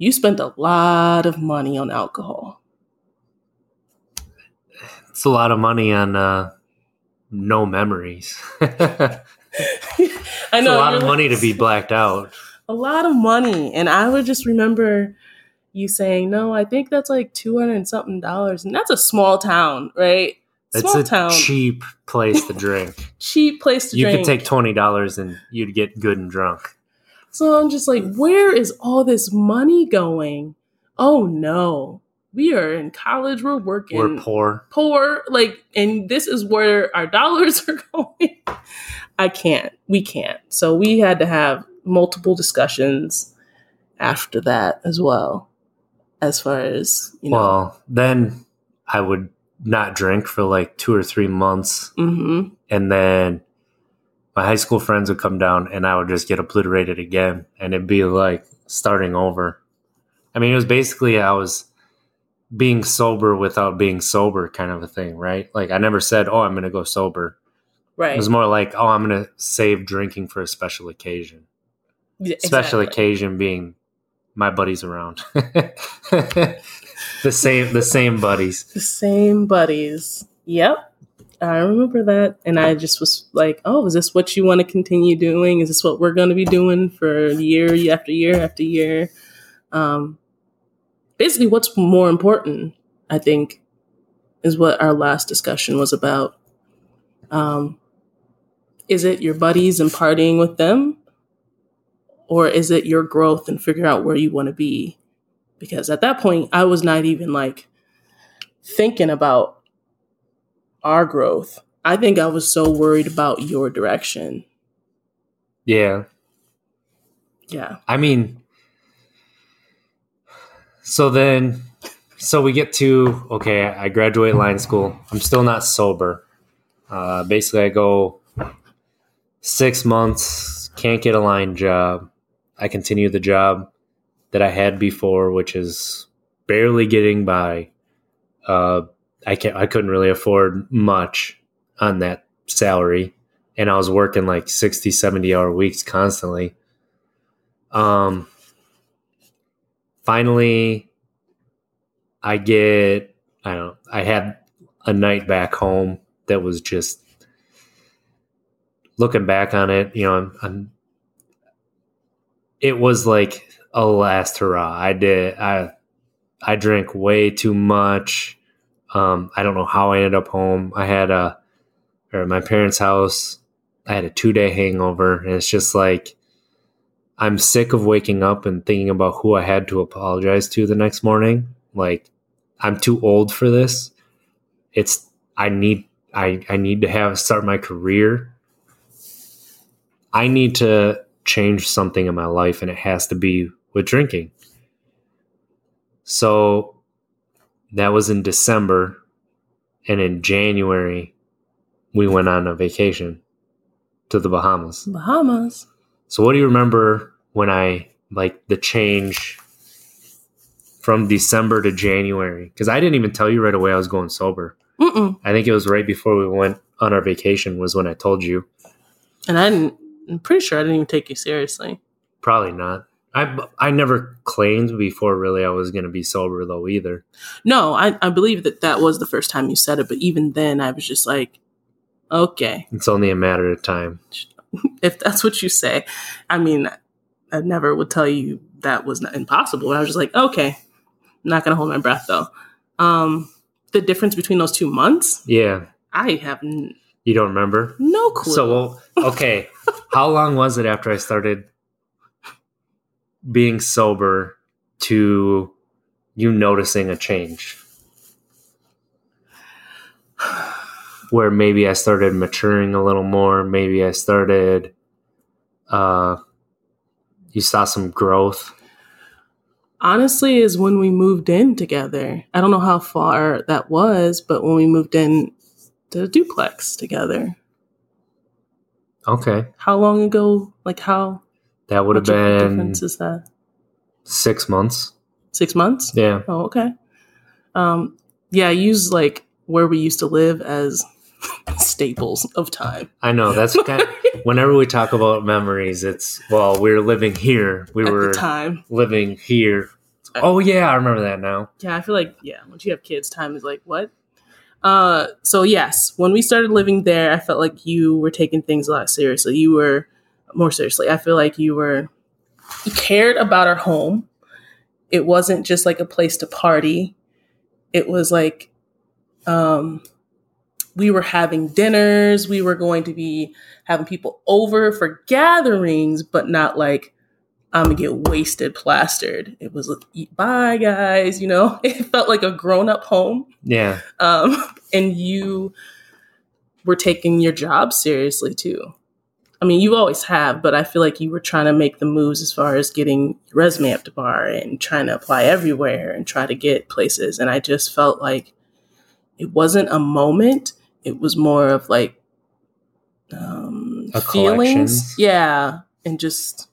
C: you spent a lot of money on alcohol.
B: It's a lot of money on uh, no memories. *laughs* *laughs* I know. a lot of money to be blacked out.
C: A lot of money. And I would just remember you saying, no, I think that's like 200 and something dollars. And that's a small town, right?
B: It's a
C: town.
B: cheap place to drink. *laughs*
C: cheap place to drink.
B: you
C: drink.
B: could take twenty dollars and you'd get good and drunk.
C: So I'm just like, where is all this money going? Oh no. We are in college, we're working.
B: We're poor.
C: poor, like, and this is where our dollars *laughs* are going. I can't. We can't. So we had to have multiple discussions after that as well. As far as, you know.
B: Well, then I would not drink for like two or three months,
C: hmm
B: and then my high school friends would come down, and I would just get obliterated again, and it'd be like starting over. I mean, it was basically I was being sober without being sober, kind of a thing, right? Like I never said, "Oh, I'm going to go sober."
C: Right.
B: It was more like, "Oh, I'm going to save drinking for a special occasion."
C: Yeah,
B: special
C: exactly.
B: occasion being my buddies around *laughs* the same the same buddies
C: The same buddies. Yep. I remember that. And I just was like, oh, is this what you want to continue doing? Is this what we're going to be doing for year after year after year? Um, basically, what's more important, I think, is what our last discussion was about. Um, is it your buddies and partying with them? Or is it your growth and figure out where you want to be? Because at that point, I was not even like thinking about our growth. I think I was so worried about your direction.
B: yeah
C: Yeah.
B: i mean so then so we get to okay i graduate line school i'm still not sober uh, basically i go six months can't get a line job i continue the job that i had before which is barely getting by uh, I can't. I couldn't really afford much on that salary, and I was working like 60, 70 hour weeks constantly. Um, finally, I get. I don't. I had a night back home that was just looking back on it. You know, I'm. I'm it was like a last hurrah. I did. I I drank way too much. Um, I don't know how I ended up home. I had a, or at my parents' house, I had a two day hangover. And it's just like, I'm sick of waking up and thinking about who I had to apologize to the next morning. Like, I'm too old for this. It's, I need, I, I need to have start my career. I need to change something in my life, and it has to be with drinking. So that was in December. And in January, we went on a vacation to the Bahamas.
C: Bahamas.
B: So, what do you remember when I like the change from December to January? Because I didn't even tell you right away I was going sober.
C: Mm-mm.
B: I think it was right before we went on our vacation, was when I told you.
C: And I didn't, I'm pretty sure I didn't even take you seriously.
B: Probably not. I, I never claimed before really I was going to be sober though either.
C: No, I, I believe that that was the first time you said it. But even then, I was just like, okay,
B: It's only a matter of time. *laughs*
C: if that's what you say. I mean, I never would tell you that was not impossible. I was just like, okay, I'm not going to hold my breath though. Um, the difference between those two months,
B: Yeah.
C: I have n-
B: You don't remember?
C: no clue.
B: So, well, okay. *laughs* How long was it after I started being sober to you noticing a change? Where maybe I started maturing a little more. Maybe I started, uh, you saw some growth.
C: honestly is when we moved in together. I don't know how far that was, but when we moved in to the duplex together.
B: Okay.
C: How long ago? Like how
B: That would have
C: much of a
B: been
C: difference is that?
B: six months.
C: Six months?
B: Yeah.
C: Oh, okay. Um, yeah, I use like where we used to live as *laughs* staples of time.
B: I know. That's *laughs* kind of, whenever we talk about memories, it's, well, we are living here. We
C: at
B: were
C: time.
B: living here. Oh yeah, I remember that now.
C: Yeah, I feel like yeah, once you have kids, time is like what? Uh, so yes, when we started living there, I felt like you were taking things a lot seriously. You were more seriously. I feel like you were you cared about our home, it wasn't just like a place to party. It was like um we were having dinners, we were going to be having people over for gatherings, but not like I'm gonna get wasted plastered. It was like, bye guys, you know. *laughs* It felt like a grown up home.
B: Yeah.
C: Um, and you were taking your job seriously too. I mean, you always have, but I feel like you were trying to make the moves as far as getting your resume up to bar and trying to apply everywhere and try to get places. And I just felt like it wasn't a moment; it was more of like um,
B: A
C: feelings,
B: collection.
C: yeah, and just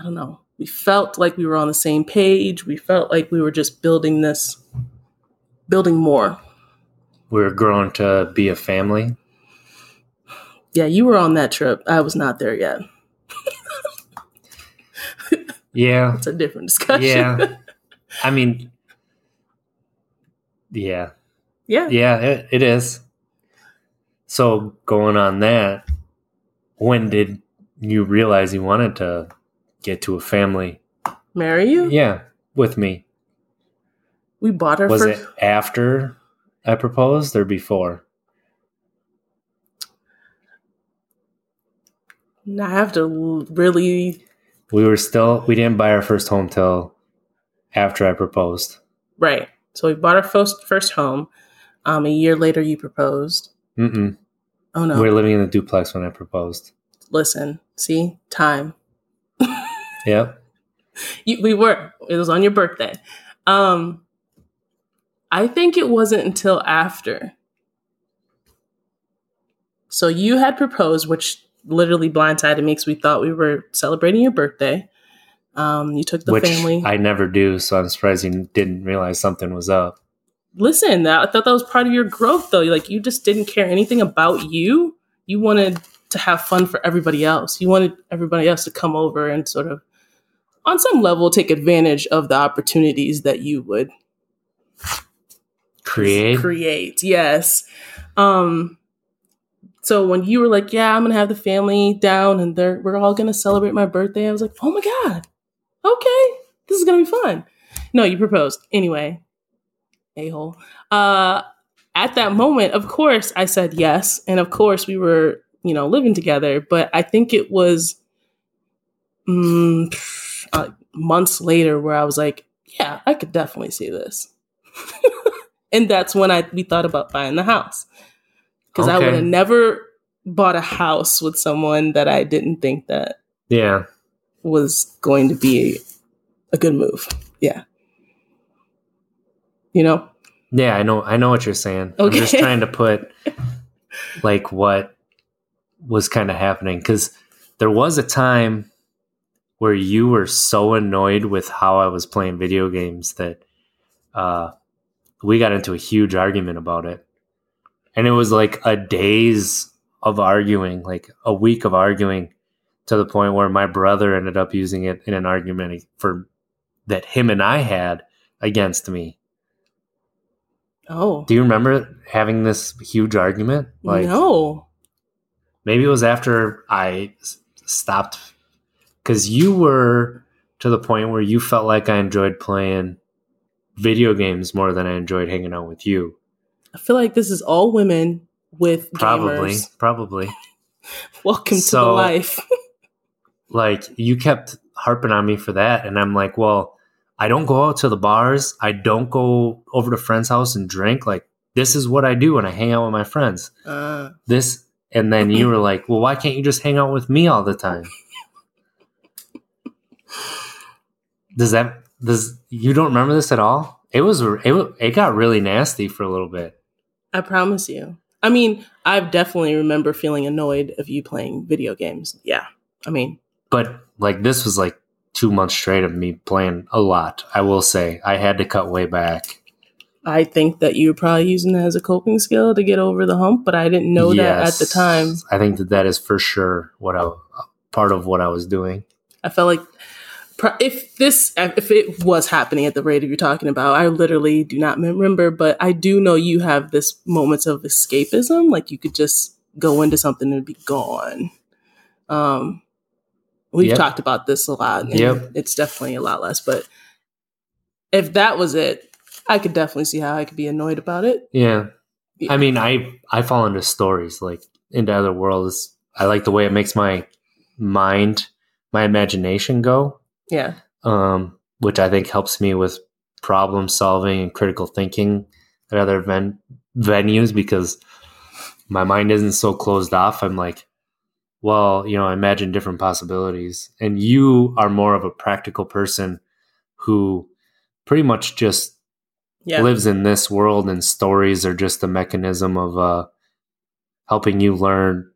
C: I don't know. We felt like we were on the same page. We felt like we were just building this, building more.
B: We were growing to be a family.
C: Yeah, you were on that trip. I was not there yet.
B: Yeah.
C: It's a different discussion.
B: Yeah. I mean, yeah.
C: yeah.
B: Yeah, it, it is. So going on that, when did you realize you wanted to get to a family?
C: Marry you?
B: Yeah, with me.
C: We bought her
B: Was
C: first.
B: it after I proposed or before?
C: I have to really
B: We were still we didn't buy our first home till after I proposed.
C: right. So we bought our first first home. Um, a year later, you proposed.
B: Mm-mm.
C: Oh no!
B: We were living in a duplex when I proposed.
C: Listen, see, time. *laughs*
B: Yep.
C: You, we were. It was on your birthday. Um, I think it wasn't until after. So you had proposed, which literally blindsided me because we thought we were celebrating your birthday. Um, you took the
B: Which
C: family.
B: I never do, so I'm surprised you didn't realize something was up.
C: Listen, that, I thought that was part of your growth, though. Like you just didn't care anything about you. You wanted to have fun for everybody else. You wanted everybody else to come over and sort of, on some level, take advantage of the opportunities that you would
B: Create.
C: create. Yes. Um. So when you were like, "Yeah, I'm gonna have the family down, and they're we're all gonna celebrate my birthday," I was like, "Oh my god, okay, this is gonna be fun." No, you proposed anyway. A hole. Uh, at that moment, of course, I said yes, and of course, we were you know living together. But I think it was mm, uh, months later where I was like, "Yeah, I could definitely see this." *laughs* and that's when I we thought about buying the house because I would have never bought a house with someone that I didn't think that
B: Yeah.
C: was going to be a good move. Yeah, you know.
B: Yeah, I know I know what you're saying. I'm just trying to put like what was kind of happening cuz there was a time where you were so annoyed with how I was playing video games that uh we got into a huge argument about it. And it was like a days of arguing, like a week of arguing to the point where my brother ended up using it in an argument for that him and I had against me.
C: Oh
B: Do you remember having this huge argument? Like
C: no,
B: maybe it was after I stopped because you were to the point where you felt like I enjoyed playing video games more than I enjoyed hanging out with you.
C: I feel like this is all women with
B: Probably,
C: gamers.
B: probably. *laughs*
C: Welcome to the life. *laughs*
B: Like you kept harping on me for that, and I'm like, well, I don't go out to the bars. I don't go over to friends' house and drink. Like this is what I do when I hang out with my friends.
C: Uh,
B: this and then you were like well why can't you just hang out with me all the time *laughs* does that does you don't remember this at all it was it, it got really nasty for a little bit
C: I promise you. I mean, I definitely remember feeling annoyed of you playing video games. Yeah. I mean,
B: but like this was like two months straight of me playing a lot i will say i had to cut way back
C: I think that you were probably using that as a coping skill to get over the hump, but I didn't know that at the time.
B: i think that that is for sure what i part of what i was doing
C: I felt like if this, if it was happening at the rate of you're talking about, I literally do not remember, but I do know you have this moments of escapism. Like you could just go into something and be gone. Um, we've
B: Yep.
C: talked about this a lot. and
B: Yep.
C: It's definitely a lot less, but if that was it, I could definitely see how I could be annoyed about it.
B: Yeah.
C: Yeah.
B: I mean, I I fall into stories like into other worlds. I like the way it makes my mind, my imagination go,
C: Yeah.
B: um, which I think helps me with problem solving and critical thinking at other ven- venues because my mind isn't so closed off. I'm like, well, you know, I imagine different possibilities. And you are more of a practical person who pretty much just
C: Yeah.
B: lives in this world and stories are just a mechanism of uh helping you learn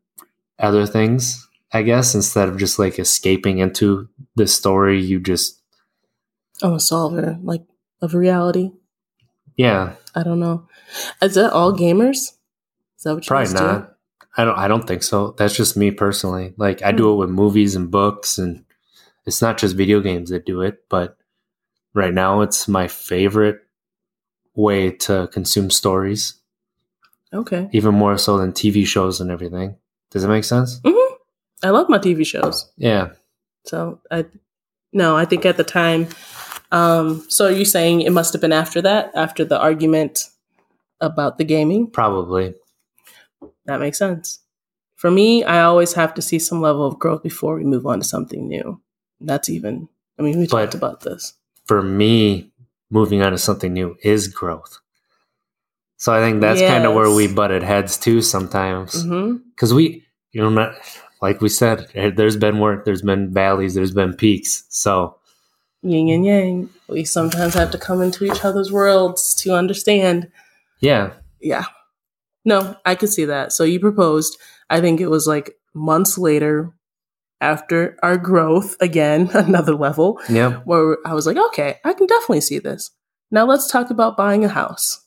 B: other things i guess instead of just like escaping into the story you just
C: I'm a solver, like of reality.
B: yeah
C: I don't know. Is that all gamers? Is that what you
B: probably
C: guys do?
B: not i don't i don't think so that's just me personally like i do it with movies and books and it's not just video games that do it but right now it's my favorite way to consume stories
C: Okay.
B: even more so than tv shows and everything does it make sense
C: hmm I love my TV shows.
B: yeah
C: So I no, I think at the time. Um, so are you saying it must have been after that, after the argument about the gaming?
B: probably
C: That makes sense. For me, I always have to see some level of growth before we move on to something new. That's even. I mean, we
B: But-
C: talked about this.
B: for me, moving on to something new is growth. So I think that's kind of where we
C: Yes.
B: butted heads too sometimes. Because we, you know, not, like we said, eh, there's been work, there's been valleys, there's been peaks. So
C: Yin and yang. We sometimes have to come into each other's worlds to understand.
B: yeah,
C: Yeah. No, I could see that. So you proposed. I think it was like months later after our growth, again, *laughs* another level,
B: yeah,
C: where I was like, okay, I can definitely see this. Now let's talk about buying a house.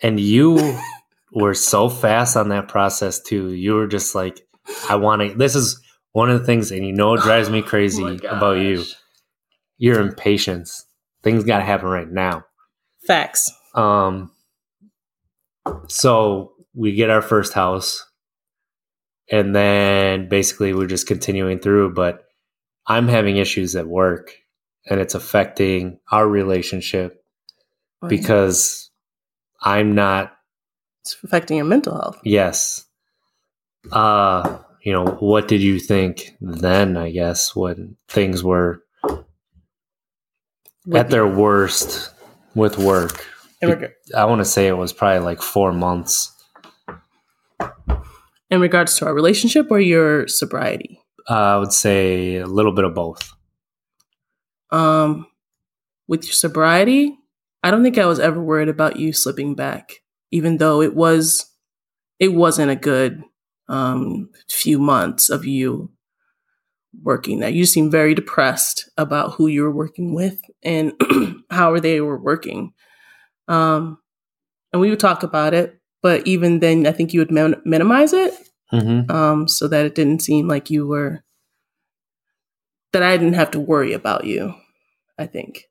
B: and you *laughs* were so fast on that process too. You were just like, I want to. This is one of the things, and you know, it drives me *sighs* crazy
C: Oh
B: about you. Your impatience. Things got to happen right now.
C: Facts.
B: Um, so we get our first house, and then basically we're just continuing through. But I'm having issues at work, and it's affecting our relationship because I'm not.
C: it's affecting your mental health.
B: Yes. Uh, you know, what did you think then? I guess when things were at their worst with work.
C: reg-
B: I want to say it was probably like four months.
C: in regards to our relationship or your sobriety.
B: Uh, I would say a little bit of both.
C: Um, with your sobriety, I don't think I was ever worried about you slipping back, even though it was, it wasn't a good um, few months of you working that You seem very depressed about who you were working with and *clears throat* how they were working. Um, and we would talk about it, but even then, I think you would min- minimize it
B: Mm-hmm.
C: um, so that it didn't seem like you were that I didn't have to worry about you. I think,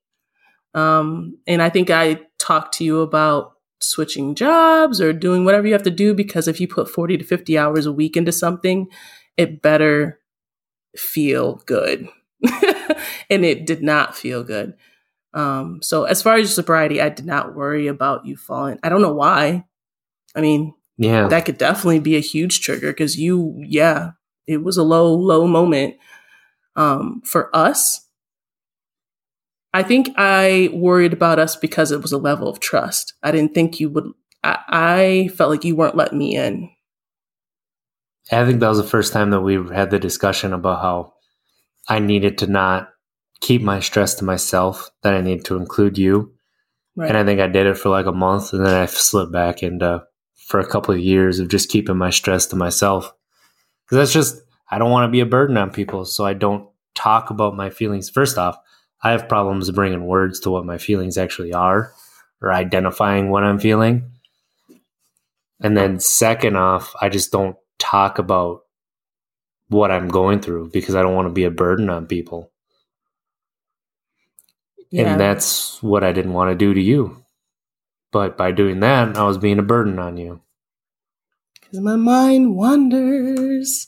C: um, and I think I talked to you about switching jobs or doing whatever you have to do because if you put forty to fifty hours a week into something, it better feel good, *laughs* and it did not feel good. Um, so as far as sobriety, I did not worry about you falling. I don't know why. I mean,
B: Yeah.
C: that could definitely be a huge trigger because you yeah it was a low low moment um for us i think i worried about us because it was a level of trust i didn't think you would i, I felt like you weren't letting me in
B: I think that was the first time that we had the discussion about how I needed to not keep my stress to myself, that I needed to include you.
C: right
B: And I think I did it for like a month and then I slipped back into for a couple of years of just keeping my stress to myself. Cause that's just, I don't want to be a burden on people. So I don't talk about my feelings. First off, I have problems bringing words to what my feelings actually are or identifying what I'm feeling. And then second off, I just don't talk about what I'm going through because I don't want to be a burden on people.
C: yeah
B: And that's what I didn't want to do to you. But by doing that, I was being a burden on you.
C: because my mind wanders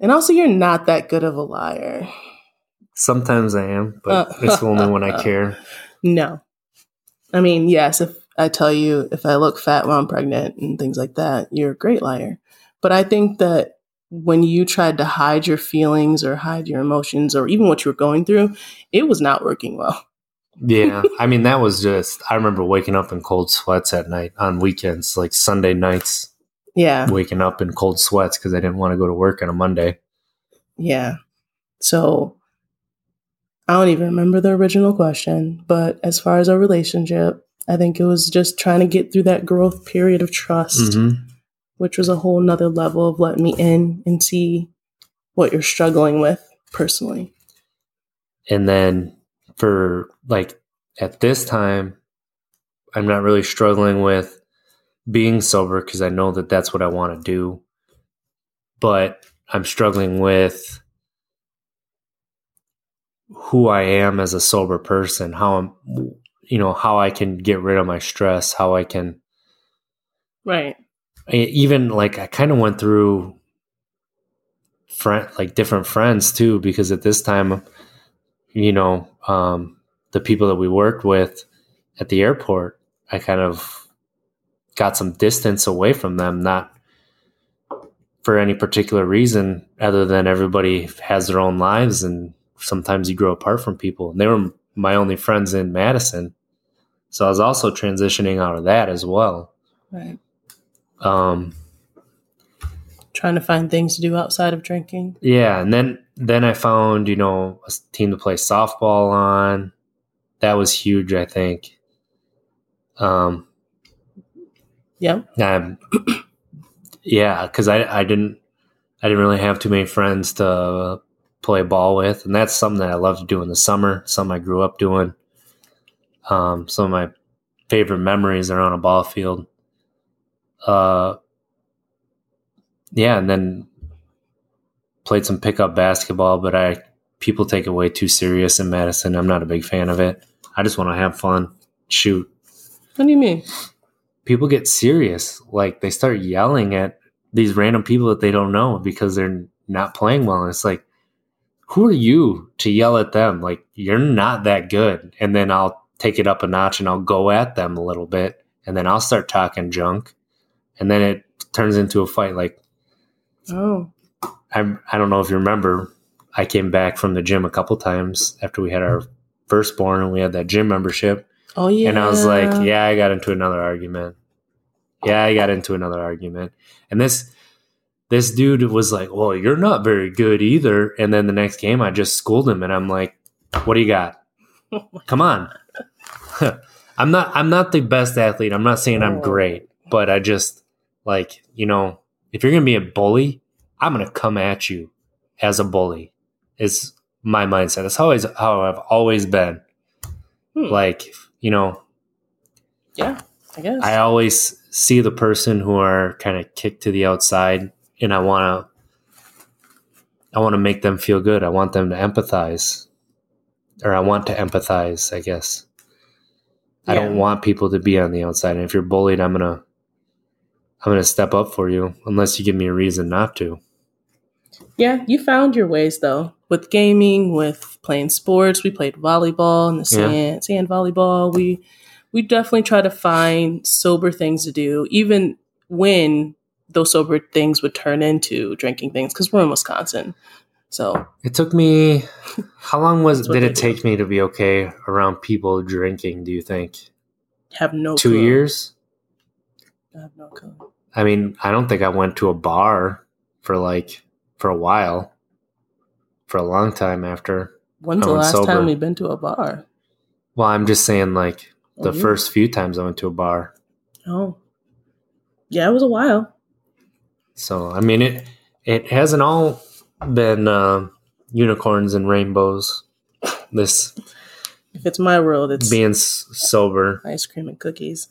C: and also you're not that good of a liar
B: Sometimes I am, but
C: Uh,
B: it's only when I *laughs* care.
C: No. I mean, yes, if I tell you if I look fat while I'm pregnant and things like that, you're a great liar. But I think that when you tried to hide your feelings or hide your emotions or even what you were going through, it was not working well. *laughs*
B: Yeah, I mean that was just. I remember waking up in cold sweats at night on weekends, like Sunday nights,
C: Yeah.
B: waking up in cold sweats because I didn't want to go to work on a Monday.
C: Yeah. So I don't even remember the original question, but as far as our relationship, I think it was just trying to get through that growth period of trust.
B: hmm
C: which was a whole nother level of letting me in and see what you're struggling with personally.
B: And then for like at this time, I'm not really struggling with being sober because I know that that's what I want to do. But I'm struggling with who I am as a sober person, how I'm, you know, how I can get rid of my stress, how I can
C: Right.
B: I- even like I kind of went through friend like different friends too because at this time you know um the people that we worked with at the airport I kind of got some distance away from them not for any particular reason other than everybody has their own lives and sometimes you grow apart from people and they were my only friends in Madison so I was also transitioning out of that as well
C: Right.
B: um
C: Trying to find things to do outside of drinking.
B: Yeah, and then then I found you know a team to play softball on. That was huge, I think. Um, um yeah, because *clears throat* I I didn't I didn't really have too many friends to play ball with, and that's something that I love to do in the summer. Something I grew up doing. Um, some of my favorite memories are on a ball field. Uh, yeah, and then played some pickup basketball, but I people take it way too serious in Madison. I'm not a big fan of it. I just want to have fun, shoot.
C: What do you mean?
B: People get serious, like they start yelling at these random people that they don't know because they're not playing well, and it's like, who are you to yell at them? Like you're not that good, and then I'll take it up a notch and I'll go at them a little bit, and then I'll start talking junk, and then it turns into a fight. Like
C: Oh.
B: I'm, I don't know if you remember, I came back from the gym a couple times after we had our firstborn and we had that gym membership.
C: Oh yeah.
B: And I was like, yeah, I got into another argument. Yeah, I got into another argument. And this, this dude was like, well, you're not very good either. And then the next game, I just schooled him and I'm like, what do you got? Come on. *laughs* I'm not, I'm not the best athlete. I'm not saying I'm great, but I just like, you know, if you're going to be a bully, I'm going to come at you as a bully is my mindset. That's always how I've always been.
C: Hmm.
B: Like, you know,
C: Yeah, I guess.
B: I always see the person who are kind of kicked to the outside and I want to I want to make them feel good. I want them to empathize. Or I want to empathize, I guess. I don't want people to be on the outside. And if you're bullied, I'm going to I'm going to step up for you unless you give me a reason not to.
C: yeah, you found your ways though. With gaming, with playing sports, we played volleyball and the
B: Yeah.
C: sand sand volleyball. We we definitely try to find sober things to do, even when those sober things would turn into drinking things because we're in Wisconsin. So
B: It took me *laughs* how long was did it
C: do.
B: take me to be okay around people drinking, do you think?
C: have no
B: 2
C: clue.
B: years?
C: I have no clue.
B: I mean, I don't think I went to a bar for like for a while, for a long time after.
C: When's the last
B: sober.
C: time we've been to a bar?
B: Well, I'm just saying, like the
C: Oh, you-
B: first few times I went to a bar.
C: Oh, yeah, it was a while.
B: So I mean, it it hasn't all been uh, unicorns and rainbows. This
C: If it's my world, it's
B: being s- sober.
C: ice cream and cookies.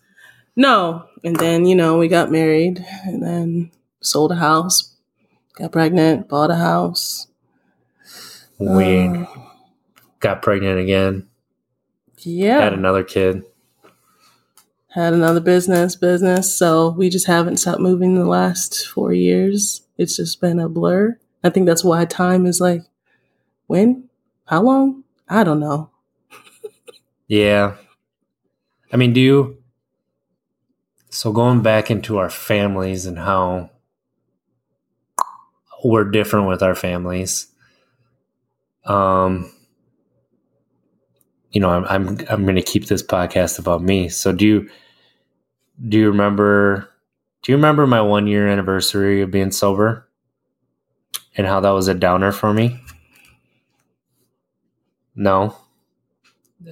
C: No. And then, you know, we got married and then sold a house, got pregnant, bought a house.
B: We
C: Uh,
B: got pregnant again,
C: yeah.
B: had another kid.
C: Had another business, business. So we just haven't stopped moving the last four years. It's just been a blur. I think that's why time is like, when? how long? I don't know. *laughs*
B: Yeah. I mean, do you? So going back into our families and how we're different with our families. Um, you know, I'm I'm I'm going to keep this podcast about me. So do you do you remember do you remember my 1 year anniversary of being sober and how that was a downer for me? No.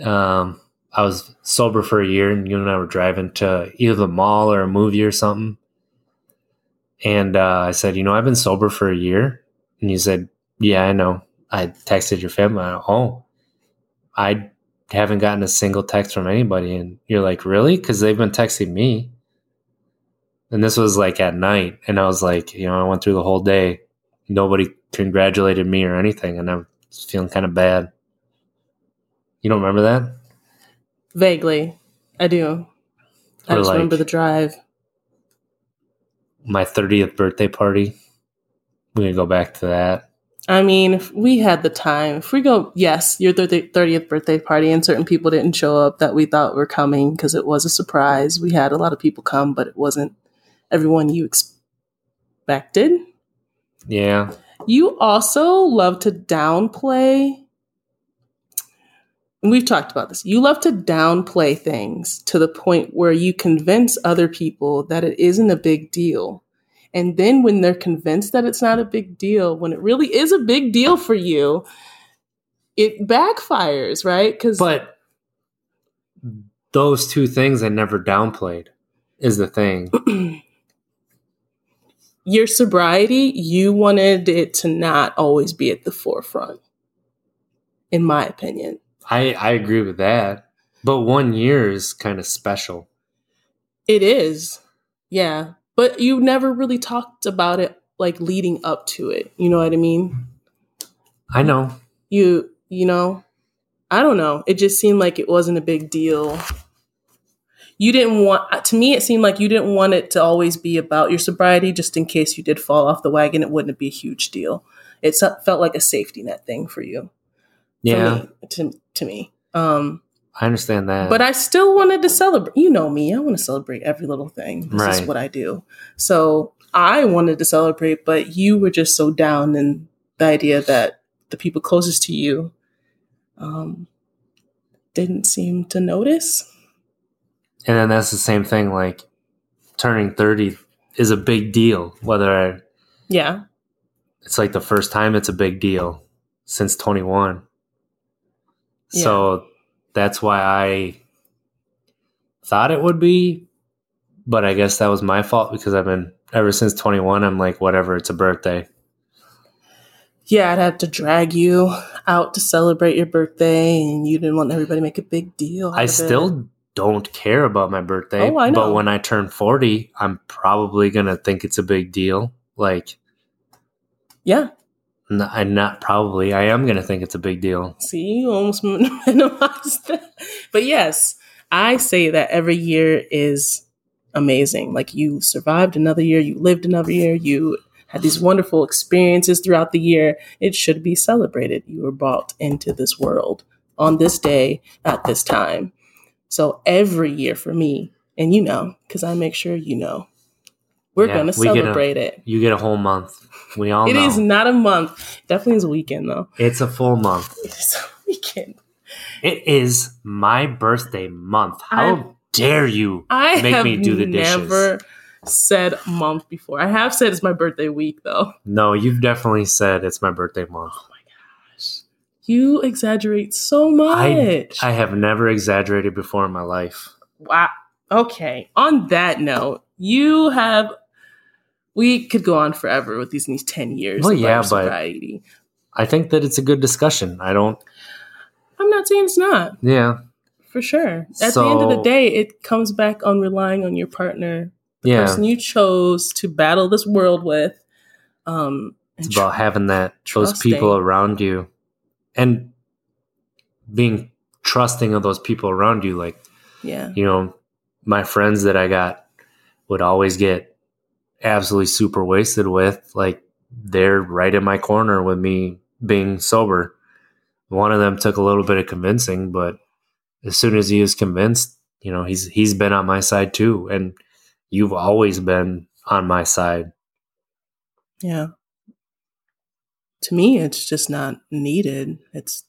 B: Um I was sober for a year and you and I were driving to either the mall or a movie or something. And uh, I said, you know, I've been sober for a year. And you said, yeah, I know. I texted your family. Oh, I haven't gotten a single text from anybody. And you're like, really? Because they've been texting me. And this was like at night. And I was like, you know, I went through the whole day. Nobody congratulated me or anything. And I'm feeling kind of bad. You don't remember that?
C: Vaguely, I do. I just
B: like-
C: remember the drive.
B: My 30th birthday party. We're going to go back to that.
C: I mean, if we had the time. If we go, yes, your 30th 30th birthday party, and certain people didn't show up that we thought were coming because it was a surprise. We had a lot of people come, but it wasn't everyone you expected.
B: Yeah.
C: You also love to downplay. And we've talked about this. You love to downplay things to the point where you convince other people that it isn't a big deal. And then when they're convinced that it's not a big deal, when it really is a big deal for you, it backfires, right? Because
B: But those two things I never downplayed is the thing. *clears throat*
C: your sobriety, you wanted it to not always be at the forefront, in my opinion.
B: I, I agree with that. But one year is kind of special.
C: It is. Yeah. But you never really talked about it like leading up to it. You know what I mean?
B: I know.
C: You, you know, I don't know. It just seemed like it wasn't a big deal. You didn't want, to me, it seemed like you didn't want it to always be about your sobriety, just in case you did fall off the wagon, it wouldn't be a huge deal. It felt like a safety net thing for you. For
B: Yeah,
C: me, to, to me. Um,
B: I understand that.
C: but I still wanted to celebrate. You know me, I want to celebrate every little thing. This is what I do. So I wanted to celebrate, but you were just so down in the idea that the people closest to you um, didn't seem to notice.
B: and then that's the same thing. Like turning thirty is a big deal. Whether I,
C: Yeah.
B: it's like the first time it's a big deal since twenty one. So that's why I thought it would be, but I guess that was my fault because I've been ever since twenty one. I'm like, whatever. It's a birthday.
C: Yeah, I'd have to drag you out to celebrate your birthday, and you didn't want everybody to make a big deal.
B: I
C: of it.
B: still don't care about my birthday.
C: Oh, I know.
B: But when I turn 40, I'm probably going to think it's a big deal. Like,
C: Yeah.
B: I'm not probably, I am going to think it's a big deal.
C: See, you almost *laughs* minimized that. But yes, I say that every year is amazing. Like you survived another year, you lived another year, you had these wonderful experiences throughout the year. It should be celebrated. You were brought into this world on this day at this time. So every year for me, and you know, because I make sure you know, we're
B: Yeah,
C: going to
B: we get a-
C: celebrate it.
B: You get a whole month. We all
C: It
B: know.
C: is not a month. Definitely is a weekend though.
B: it's a full month. *laughs*
C: It is a weekend.
B: It is my birthday month. How
C: I-
B: dare you
C: I
B: make me do the dishes?
C: never said month before. I have said it's my birthday week though.
B: No, you've definitely said it's my birthday month. Oh my gosh.
C: You exaggerate so
B: I,
C: much.
B: I have never exaggerated before in my life.
C: wow. Okay. On that note, you have. We could go on forever with these these ten years.
B: Well,
C: of
B: yeah, but-
C: sobriety.
B: I think that it's a good discussion. I don't,
C: I'm not saying it's not
B: yeah,
C: for sure. At the end of the day, it comes back on relying on your partner, the
B: yeah.
C: person you chose to battle this world with. Um,
B: It's about having that those people around you and being trusting of those people around you like
C: yeah,
B: you know my friends that i got would always get absolutely super wasted with like they're right in my corner with me being sober One of them took a little bit of convincing, but as soon as he was convinced, you know, he's he's been on my side too, and you've always been on my side.
C: Yeah. To me, it's just not needed. It's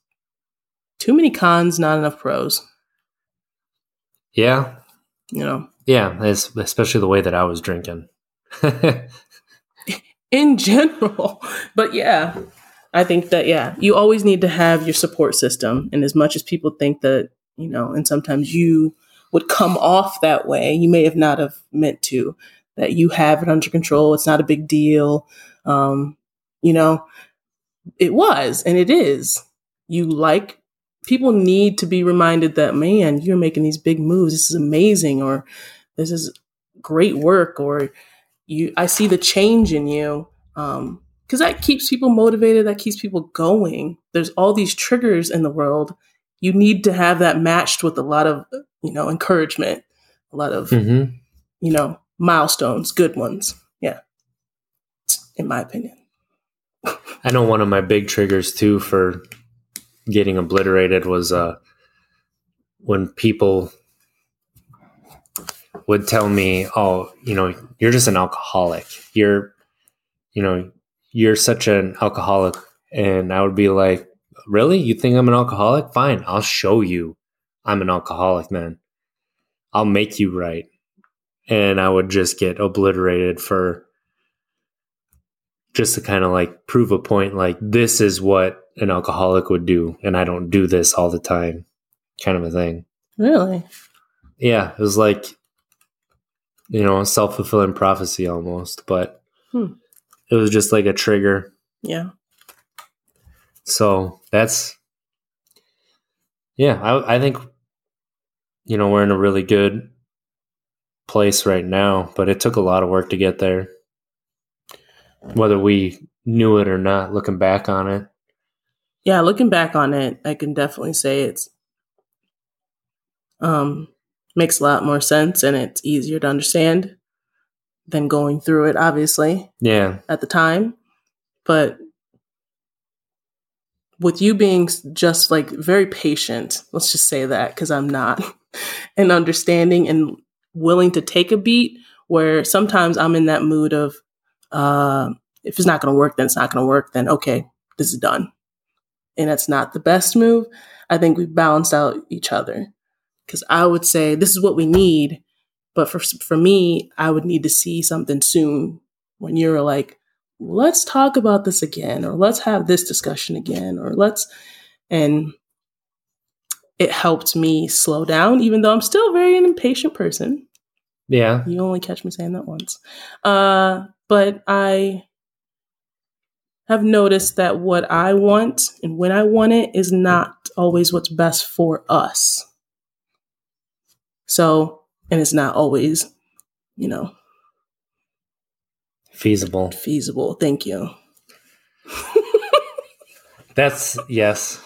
C: too many cons, not enough pros.
B: Yeah,
C: You know,
B: yeah, especially the way that I was drinking. *laughs*
C: in general. But yeah, I think that, yeah, you always need to have your support system. And as much as people think that, you know, and sometimes you would come off that way, you may have not have meant to, that you have it under control. It's not a big deal. Um, you know, it was and it is. You like, people need to be reminded that, man, you're making these big moves. This is amazing. Or this is great work. Or, you i see the change in you um because that keeps people motivated that keeps people going. There's all these triggers in the world. You need to have that matched with a lot of you know encouragement a lot of
B: hmm
C: you know milestones good ones. Yeah. In my opinion.
B: I know one of my big triggers too for getting obliterated was uh, when people would tell me, "Oh, you know, you're just an alcoholic. You're, you know, you're such an alcoholic," and I would be like, "Really? You think I'm an alcoholic? Fine, I'll show you. I'm an alcoholic, man. I'll make you right." And I would just get obliterated for just to kind of like prove a point like this is what an alcoholic would do and i don't do this all the time kind of a thing
C: really
B: yeah it was like you know a self-fulfilling prophecy almost but
C: Hmm.
B: it was just like a trigger.
C: Yeah.
B: So that's yeah I, I think you know we're in a really good place right now but it took a lot of work to get there. Whether we knew it or not looking back on it.
C: Yeah looking back on it i can definitely say it's um makes a lot more sense and it's easier to understand than going through it obviously
B: yeah.
C: at the time. But with you being just like very patient let's just say that because i'm not *laughs* and understanding and willing to take a beat where sometimes i'm in that mood of uh, if it's not going to work then it's not going to work then okay this is done. And that's not the best move. I think we balanced out each other because i would say this is what we need but for for me i would need to see something soon when you're like let's talk about this again or let's have this discussion again or let's and it helped me slow down even though i'm still very an impatient person.
B: Yeah.
C: You only catch me saying that once. Uh but i have noticed that what i want and when i want it is not always what's best for us so and it's not always you know
B: feasible
C: feasible thank you *laughs*
B: That's yes.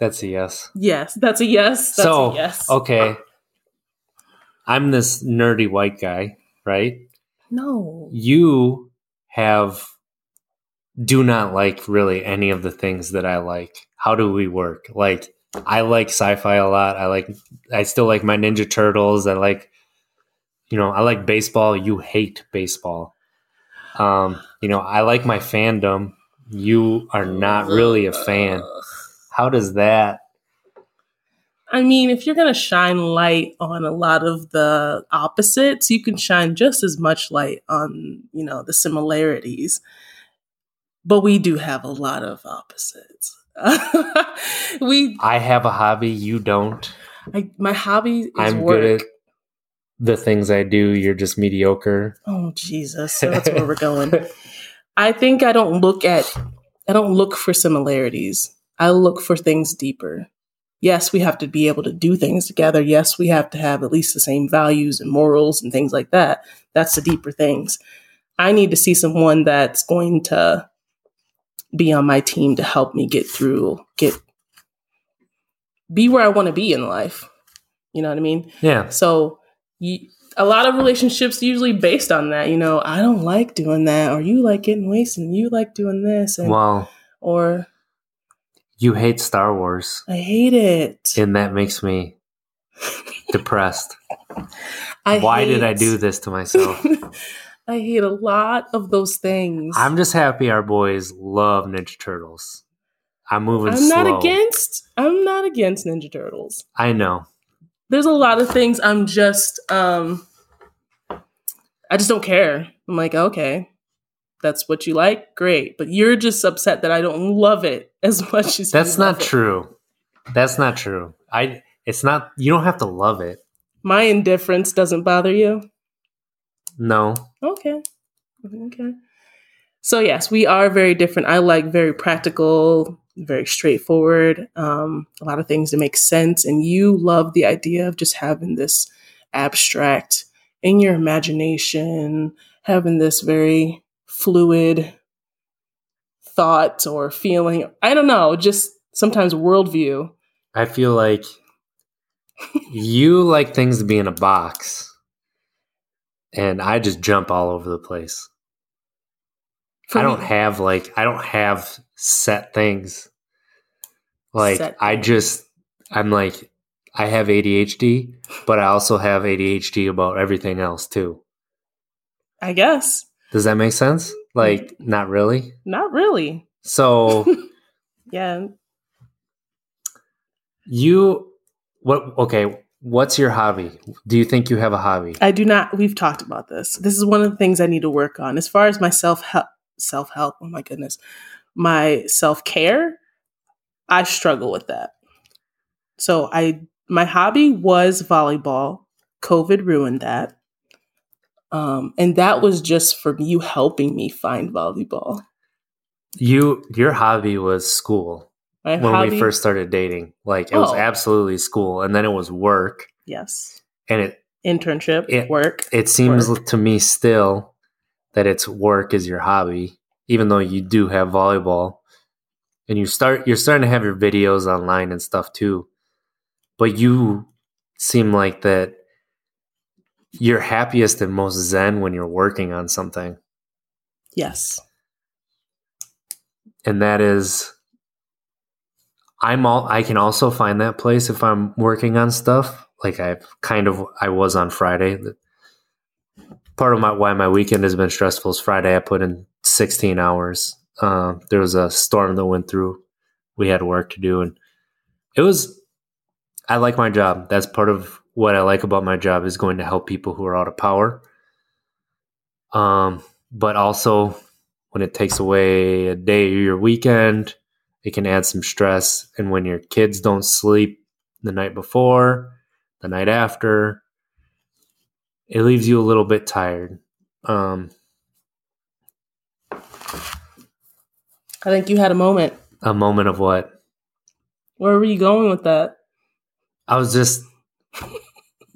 B: That's a yes.
C: yes that's a yes that's
B: so
C: a yes
B: okay, I'm this nerdy white guy, right?
C: no
B: You have do not like really any of the things that I like. How do we work? Like I like sci-fi a lot. I like I still like my Ninja Turtles. I like you know, I like baseball. You hate baseball. Um, you know, I like my fandom. You are not really a fan. How does that
C: I mean, if you're going to shine light on a lot of the opposites, you can shine just as much light on, you know, the similarities. But we do have a lot of opposites. *laughs* we,
B: I have a hobby, you don't.
C: I, my hobby is
B: I'm
C: work.
B: good at the things I do. You're just mediocre.
C: Oh Jesus! So *laughs* that's where we're going. I think I don't look at I don't look for similarities. I look for things deeper. Yes, we have to be able to do things together. Yes, we have to have at least the same values and morals and things like that. That's the deeper things. I need to see someone that's going to be on my team to help me get through, get be where I want to be in life. You know what I mean?
B: Yeah.
C: So you, a lot of relationships usually based on that. You know, I don't like doing that, or you like getting wasted, and you like doing this, and
B: Well,
C: or
B: You hate Star Wars,
C: I hate it.
B: and that makes me depressed. *laughs*
C: I
B: Why did I do this to myself? *laughs*
C: I hate a lot of those things.
B: I'm just happy our boys love Ninja Turtles. I'm moving
C: I'm
B: slow.
C: not against. I'm not against Ninja Turtles.
B: I know.
C: There's a lot of things I'm just. um I just don't care. I'm like, okay, that's what you like, great. But you're just upset that I don't love it *laughs* as much as
B: That's
C: you
B: not
C: it.
B: true. That's not true. I. It's not. You don't have to love it.
C: My indifference doesn't bother you.
B: No.
C: Okay. Okay. So yes, we are very different. I like very practical, very straightforward, um, a lot of things that make sense. And you love the idea of just having this abstract in your imagination, having this very fluid thought or feeling. I don't know, just sometimes worldview.
B: I feel like you like things to be in a box, and I just jump all over the place.
C: For
B: I don't have like I don't have set things. Like
C: Set
B: I just I'm like I have ADHD, but I also have ADHD about everything else too.
C: I guess.
B: Does that make sense? Like mm. not really.
C: Not really.
B: So *laughs*
C: Yeah.
B: you what okay, what's your hobby? Do you think you have a hobby?
C: I do not. We've talked about this. This is one of the things I need to work on. As far as my self help, self help. Oh my goodness, my self care. I struggle with that. So I, my hobby was volleyball. COVID ruined that, um, and that was just from you helping me find volleyball.
B: You your hobby was school
C: My
B: when we first started dating. Like it was
C: Oh.
B: absolutely school and then it was work
C: yes,
B: and it
C: internship,
B: It-
C: work.
B: it seems
C: Work.
B: to me still that it's work is your hobby even though you do have volleyball and you start you're starting to have your videos online and stuff too but you seem like that you're happiest and most zen when you're working on something
C: Yes,
B: and that is i'm all i can also find that place if i'm working on stuff. Like i kind of i was on friday. Part of my why my weekend has been stressful is friday i put in 16 hours. Uh, there was a storm that went through. We had work to do and it was i like my job. That's part of what i like about my job is going to help people who are out of power. Um, but also when it takes away a day or your weekend, it can add some stress. And when your kids don't sleep the night before, the night after, it leaves you a little bit tired. Um,
C: I think you had a moment.
B: a moment of what?
C: Where were you going with that?
B: I was just,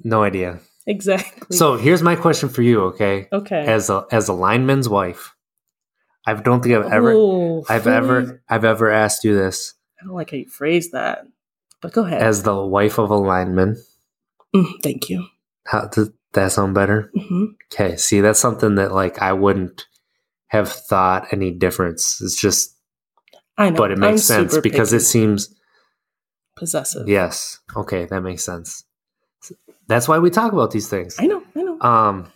B: no idea. *laughs*
C: Exactly.
B: So here's my question for you, okay?
C: okay.
B: As a as a lineman's wife, I don't think I've ever
C: Ooh,
B: I've ever I've ever asked you this.
C: I don't like how you phrase that, but go ahead.
B: As the wife of a lineman,
C: Mm, thank you.
B: how does that sound better?
C: hmm
B: Okay, see, that's something that like I wouldn't have thought any difference. It's just,
C: I know,
B: but it
C: I'm
B: makes sense
C: super
B: because it seems
C: possessive.
B: yes. Okay, that makes sense. That's why we talk about these things.
C: I know. I know.
B: Um,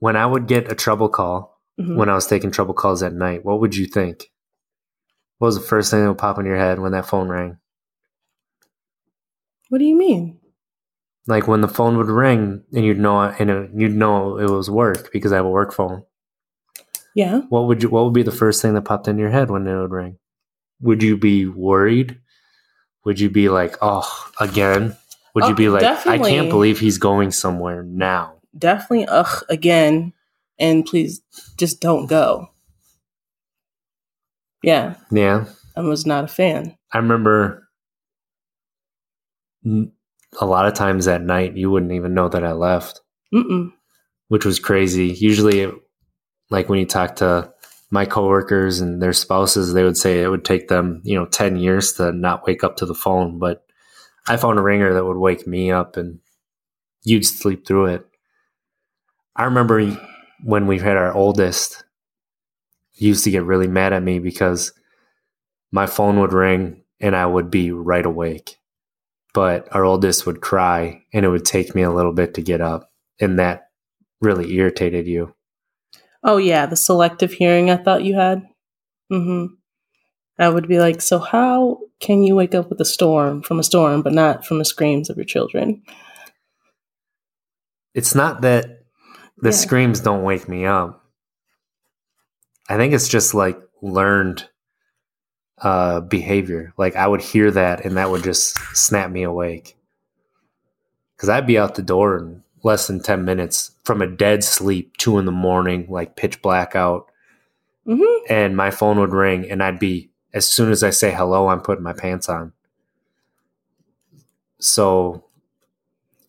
B: when I would get a trouble call
C: Mhm.
B: when I was taking trouble calls at night, what would you think? What was the first thing that would pop in your head when that phone rang?
C: What do you mean?
B: Like when the phone would ring and you'd know and it, you'd know it was work because I have a work phone.
C: Yeah.
B: What would you? What would be the first thing that popped in your head when it would ring? Would you be worried? Would you be like, oh, again? Would you
C: Oh,
B: be like, I can't believe he's going somewhere now?
C: Definitely. Ugh. Again. And please, just don't go. Yeah.
B: Yeah,
C: I was not a fan.
B: I remember a lot of times at night you wouldn't even know that I left,
C: Mm-mm.
B: which was crazy. Usually, like when you talk to my coworkers and their spouses, they would say it would take them, you know, 10 years to not wake up to the phone. But I found a ringer that would wake me up and you'd sleep through it. I remember when we had our oldest, used to get really mad at me because my phone would ring and I would be right awake. But our oldest would cry and it would take me a little bit to get up. And that really irritated you.
C: Oh yeah, the selective hearing I thought you had. Mm-hmm. I would be like, so how can you wake up with a storm from a storm, but not from the screams of your children?
B: It's not that the
C: Yeah.
B: screams don't wake me up. I think it's just like learned uh, behavior. Like I would hear that and that would just snap me awake. Because I'd be out the door in less than 10 minutes from a dead sleep, two in the morning, like pitch black out.
C: Mm-hmm.
B: And my phone would ring and I'd be, as soon as I say hello, I'm putting my pants on. So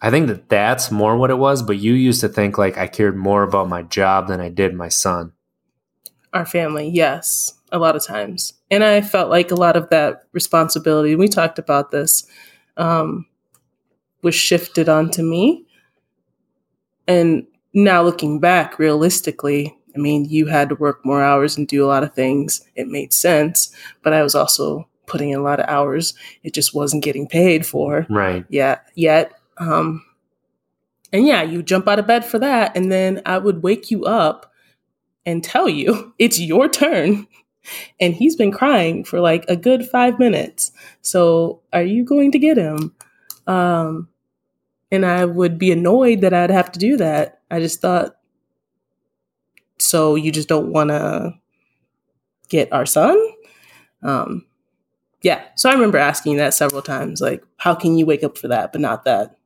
B: I think that that's more what it was. But you used to think like I cared more about my job than I did my son.
C: Our family, yes, a lot of times. And I felt like a lot of that responsibility, we talked about this, um, was shifted onto me. And now looking back realistically, I mean, you had to work more hours and do a lot of things. It made sense, but I was also putting in a lot of hours. It just wasn't getting paid for.
B: Right.
C: Yeah, yet. Um, and yeah, you jump out of bed for that, and then I would wake you up and tell you *laughs* it's your turn. *laughs* And he's been crying for like a good five minutes. So are you going to get him? Um, and I would be annoyed that I'd have to do that. I just thought, so you just don't want to get our son? Um, yeah. So I remember asking that several times, like, how can you wake up for that, but not that?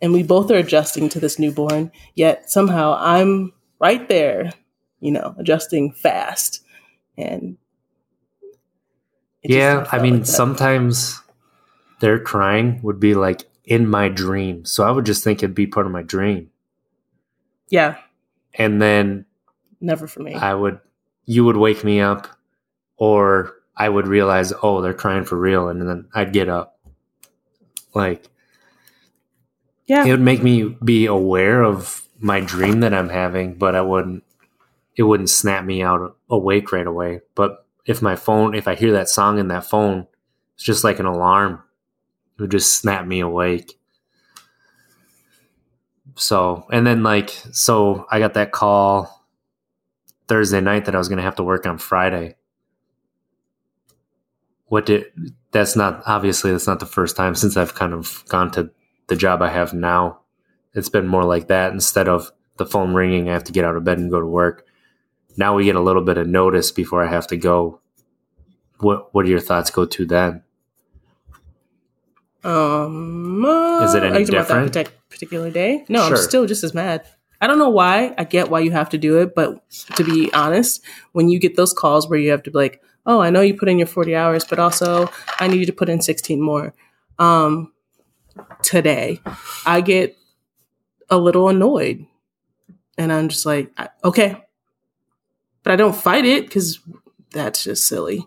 C: And we both are adjusting to this newborn, yet somehow I'm right there, you know, adjusting fast. And
B: Yeah. I mean,
C: like
B: sometimes their crying would be like in my dream. So I would just think it'd be part of my dream.
C: yeah,
B: And then
C: never for me.
B: I would, you would wake me up, or I would realize, oh, they're crying for real, and then I'd get up. Like
C: yeah,
B: it would make me be aware of my dream that I'm having, but I wouldn't. It wouldn't snap me out awake right away. But if my phone, if I hear that song in that phone, it's just like an alarm. It would just snap me awake. So, and then like, so I got that call Thursday night that I was going to have to work on Friday. What did, that's not, obviously, that's not the first time since I've kind of gone to the job I have now. It's been more like that instead of the phone ringing, I have to get out of bed and go to work. Now we get a little bit of notice before I have to go. What, what are your thoughts go to then?
C: Um, uh,
B: Is it any
C: are you talking about that
B: different?
C: particular day? No,
B: Sure.
C: I'm still just as mad. I don't know why. I get why you have to do it, but to be honest, when you get those calls where you have to be like, "Oh, I know you put in your 40 hours, but also I need you to put in 16 more," um, today, I get a little annoyed, and I'm just like, "Okay," but I don't fight it because that's just silly.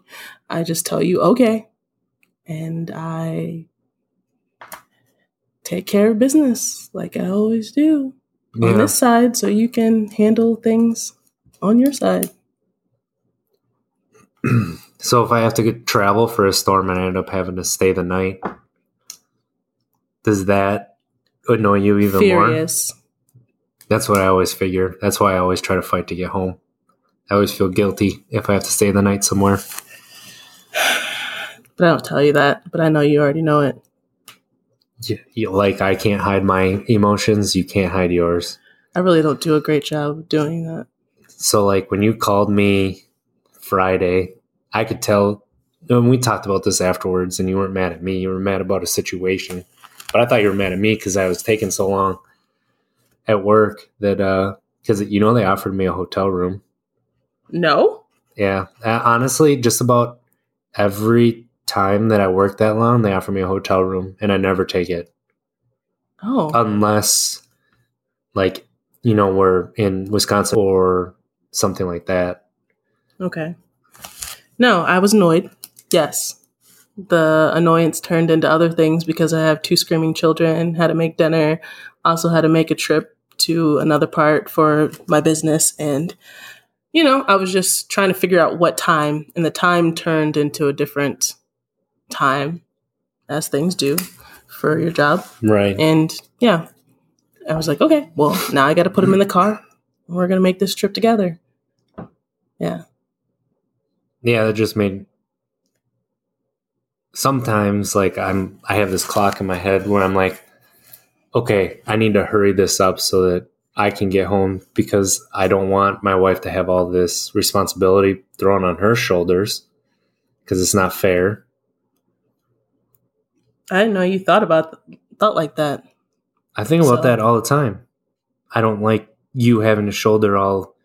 C: I just tell you, "Okay," and I take care of business like I always do on this side so you can handle things on your side. *clears throat*
B: So if I have to get travel for a storm and I end up having to stay the night, does that annoy you even more?
C: Furious.
B: That's what I always figure. That's why I always try to fight to get home. I always feel guilty if I have to stay the night somewhere. *sighs*
C: But I don't tell you that, but I know you already know it.
B: You, you- like I can't hide my emotions, you can't hide yours.
C: I really don't do a great job of doing that.
B: So like when you called me Friday, I could tell and we talked about this afterwards and you weren't mad at me, you were mad about a situation. But I thought you were mad at me because I was taking so long at work that uh because you know they offered me a hotel room.
C: No?
B: Yeah, uh, honestly, just about every time that I work that long, they offer me a hotel room, and I never take it
C: Oh.
B: unless, like, you know, we're in Wisconsin or something like that.
C: okay. No, I was annoyed. Yes. The annoyance turned into other things because I have two screaming children, had to make dinner, also had to make a trip to another part for my business. And, you know, I was just trying to figure out what time, and the time turned into a different time, as things do for your job.
B: Right.
C: And yeah, I was like, okay, well, now I got to put him in the car. We're going to make this trip together. Yeah.
B: yeah, that just made sometimes like I'm I have this clock in my head where I'm like, okay, I need to hurry this up so that I can get home because I don't want my wife to have all this responsibility thrown on her shoulders because it's not fair.
C: I didn't know you thought about thought like that.
B: I think about
C: So-
B: that all the time. I don't like you having to shoulder all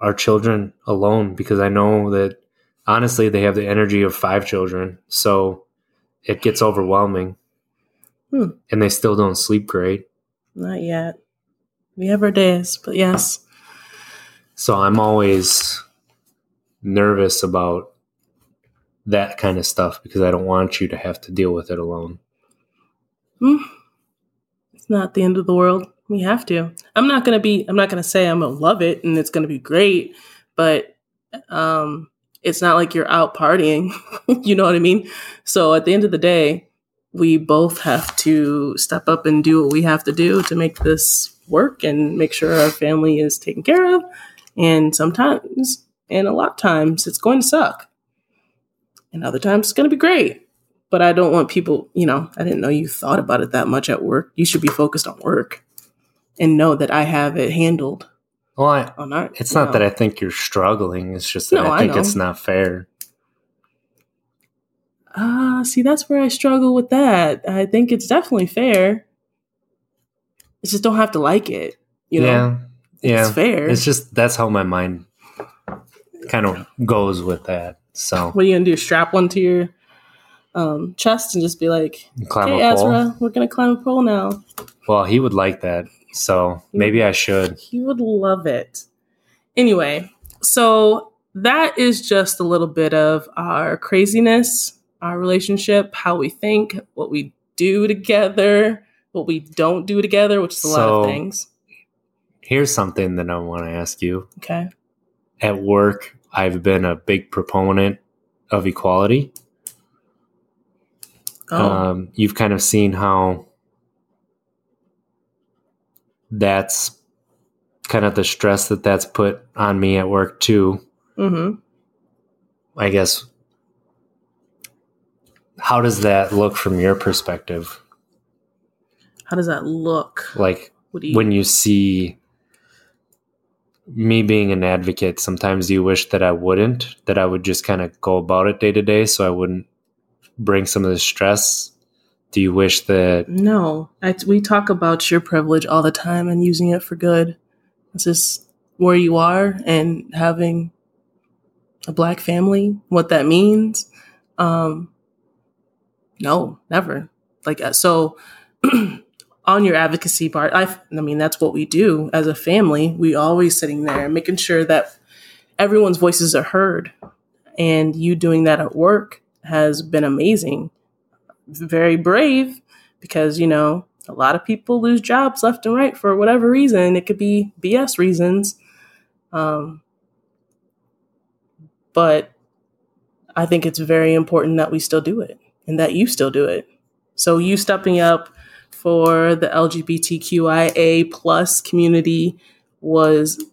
B: our children alone because I know that honestly they have the energy of five children. So it gets overwhelming.
C: Hmm.
B: And they still don't sleep great.
C: Not yet. We have our days, but yes.
B: So I'm always nervous about that kind of stuff because I don't want you to have to deal with it alone.
C: Hmm. It's not the end of the world. We have to. I'm not gonna be. I'm not gonna say I'm gonna love it and it's gonna be great, but um, it's not like you're out partying. *laughs* you know what I mean? So at the end of the day, we both have to step up and do what we have to do to make this work and make sure our family is taken care of. And sometimes, and a lot of times, it's going to suck. And other times, it's going to be great but I don't want people, you know, I didn't know you thought about it that much at work. You should be focused on work and know that I have it handled
B: Well, I,
C: on our.
B: it's not that I think you're struggling. It's just that
C: No,
B: I
C: I
B: think
C: know.
B: it's not fair.
C: Ah, see, that's where I struggle with that. I think it's definitely fair. I just don't have to like it. You know,
B: yeah. Yeah.
C: it's fair.
B: It's just that's how my mind kind of goes with that. So
C: what are you gonna do? Strap one to your um, chest and just be like,
B: climb
C: "Okay. Ezra, we're gonna climb a pole now."
B: Well, he would like that. So maybe I should.
C: He would love it. Anyway, so that is just a little bit of our craziness, our relationship, how we think, what we do together, what we don't do together, which is a lot of things.
B: Here's something that I want to ask you.
C: Okay.
B: At work, I've been a big proponent of equality.
C: Oh,
B: Um, you've kind of seen how that's kind of the stress that that's put on me at work too.
C: hmm
B: I guess. How does that look from your perspective?
C: How does that look?
B: Like
C: you?
B: when you see me being an advocate, sometimes you wish that I wouldn't, that I would just kind of go about it day to day so I wouldn't bring some of the stress. Do you wish that
C: no, I, we talk about your privilege all the time and using it for good. It's just where you are and having a black family, what that means. Um, no, never. Like uh, so, *clears throat* on your advocacy part, I, I mean that's what we do as a family. We always sitting there making sure that everyone's voices are heard, and you doing that at work has been amazing. Very brave because you know a lot of people lose jobs left and right for whatever reason. It could be BS reasons. Um, but I think it's very important that we still do it and that you still do it. So you stepping up for the LGBTQIA plus community was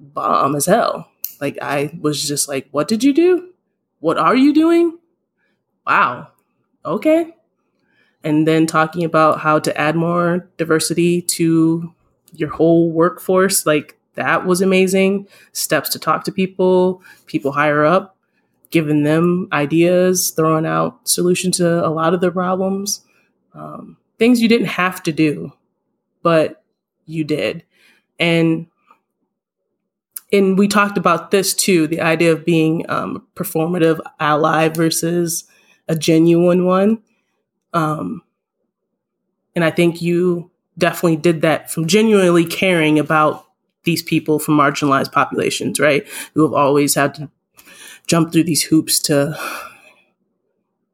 C: bomb as hell. Like I was just like, what did you do? What are you doing? Wow. Okay. And then talking about how to add more diversity to your whole workforce, like that was amazing. Steps to talk to people, people higher up, giving them ideas, throwing out solutions to a lot of the problems. Um, things you didn't have to do, but you did. And and we talked about this too, the idea of being um, performative ally versus a genuine one. Um, and I think you definitely did that from genuinely caring about these people from marginalized populations, right? Who have always had to jump through these hoops to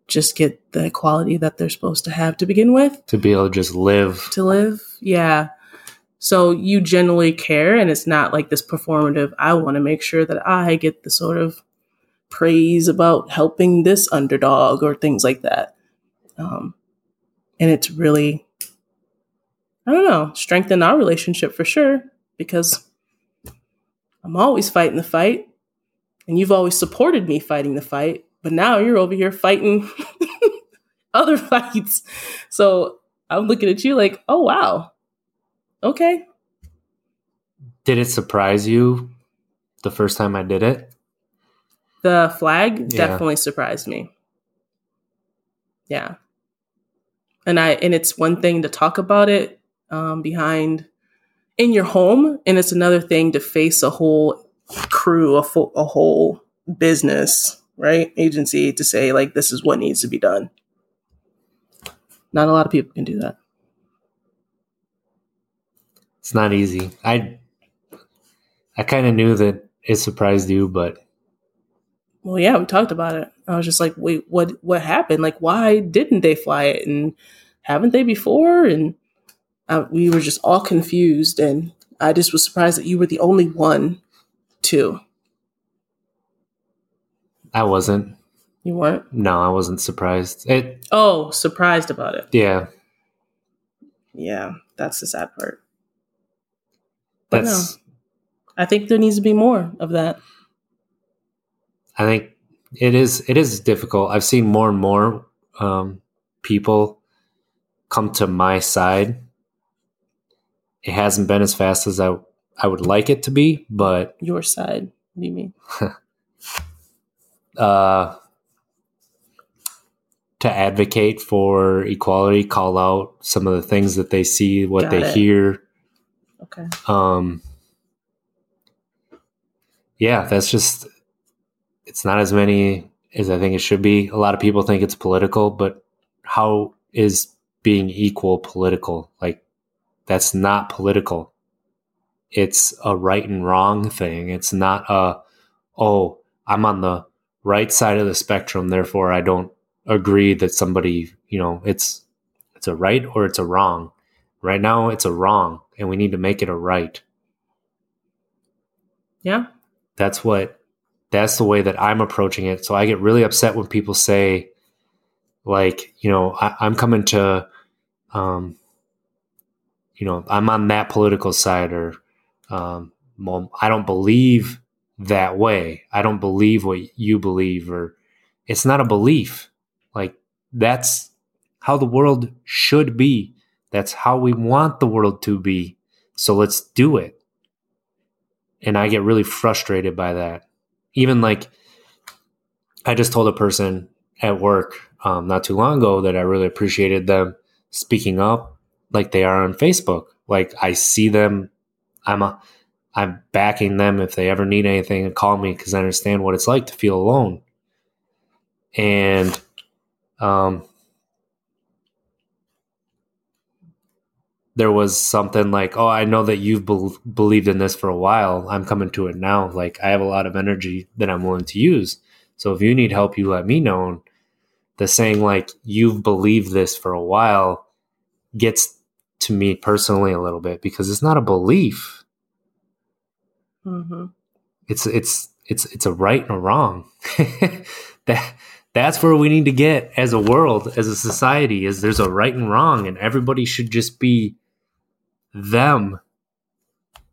C: just get the equality that they're supposed to have to begin with
B: to be able to just live?
C: to live. Yeah. So you genuinely care, and it's not like this performative. I want to make sure that I get the sort of praise about helping this underdog or things like that. Um, and it's really, I don't know, strengthened our relationship for sure because I'm always fighting the fight and you've always supported me fighting the fight, but now you're over here fighting *laughs* other fights. So I'm looking at you like, oh, wow. Okay.
B: Did it surprise you the first time I did it?
C: The flag
B: Yeah.
C: definitely surprised me. Yeah. And I and it's one thing to talk about it um, behind in your home, and it's another thing to face a whole crew, a, full, a whole business, right? Agency to say like this is what needs to be done. Not a lot of people can do that.
B: It's not easy. I I kind of knew that it surprised you, but
C: Well, yeah, we talked about it. I was just like, wait, what? What happened? Like, why didn't they fly it? And haven't they before? And uh, we were just all confused. And I just was surprised that you were the only one to.
B: I wasn't.
C: You weren't.
B: No, I wasn't surprised. It
C: Oh, surprised about it.
B: yeah,
C: Yeah, that's the sad part. But
B: that's
C: I think there needs to be more of that.
B: I think it is it is difficult. I've seen more and more um, people come to my side. It hasn't been as fast as I I would like it to be, but
C: Your side. What do you mean? *laughs*
B: uh, to advocate for equality, call out some of the things that they see, what
C: Got
B: they
C: it.
B: hear.
C: Okay.
B: Um, yeah, that's just it's not as many as I think it should be. A lot of people think it's political, but how is being equal political? Like that's not political. It's a right and wrong thing. It's not a oh, I'm on the right side of the spectrum, therefore I don't agree that somebody, you know, it's it's a right or it's a wrong. Right now it's a wrong and we need to make it a right
C: Yeah.
B: that's what that's the way that i'm approaching it. So i get really upset when people say like you know I, i'm coming to um you know i'm on that political side or um well, i don't believe that way. I don't believe what you believe or it's not a belief. Like that's how the world should be. That's how we want the world to be. So let's do it. And I get really frustrated by that. Even like, I just told a person at work um, not too long ago that I really appreciated them speaking up, like they are on Facebook. Like I see them, I'm a, I'm backing them if they ever need anything and call me because I understand what it's like to feel alone. And um, there was something like, oh, I know that you've bel believed in this for a while. I'm coming to it now. Like, I have a lot of energy that I'm willing to use. So if you need help, you let me know. And the saying, like, you've believed this for a while gets to me personally a little bit because it's not a belief.
C: Mm-hmm.
B: It's, it's, it's, it's a right and a wrong. *laughs* that, that's where we need to get as a world, as a society, is there's a right and wrong, and everybody should just be them.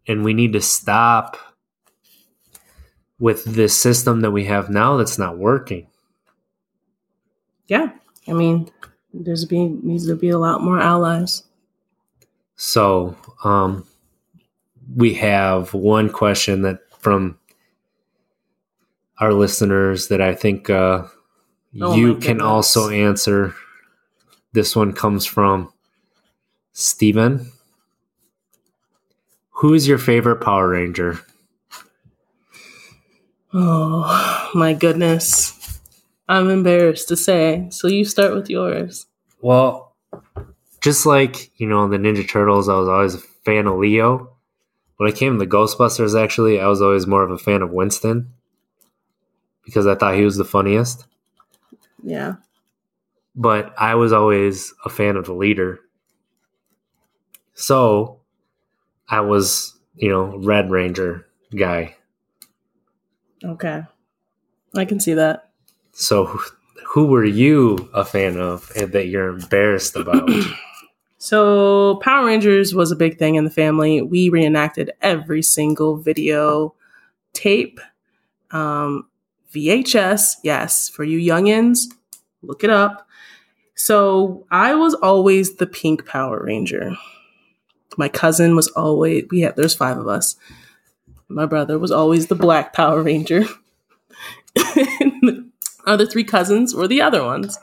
B: And we need to stop with this system that we have now that's not working.
C: Yeah. I mean, there's be needs to be a lot more allies.
B: So, um, we have one question that from our listeners that I think uh,
C: Oh
B: you can also answer. This one comes from Steven. Who is your favorite Power Ranger?
C: Oh my goodness. I'm embarrassed to say. So you start with yours.
B: Well, just like, you know, the Ninja Turtles, I was always a fan of Leo. When it came to the Ghostbusters, actually, I was always more of a fan of Winston because I thought he was the funniest.
C: Yeah.
B: But I was always a fan of the leader. So I was, you know, Red Ranger guy.
C: Okay. I can see that.
B: So, who- were you a fan of and that you're embarrassed about? *clears throat*
C: So Power Rangers was a big thing in the family. We reenacted every single video tape, um, VHS. Yes, for you youngins, look it up. So I was always the pink Power Ranger. My cousin was always we had there's five of us. My brother was always the black Power Ranger. And *laughs* other three cousins were the other ones.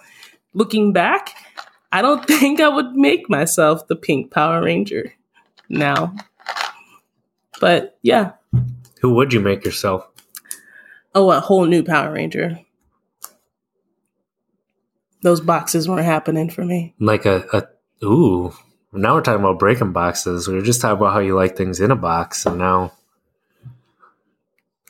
C: Looking back, I don't think I would make myself the pink Power Ranger now. But yeah.
B: who would you make yourself?
C: Oh, a whole new Power Ranger. Those boxes weren't happening for me.
B: Like a, a ooh. Now we're talking about breaking boxes. We were just talking about how you like things in a box, and now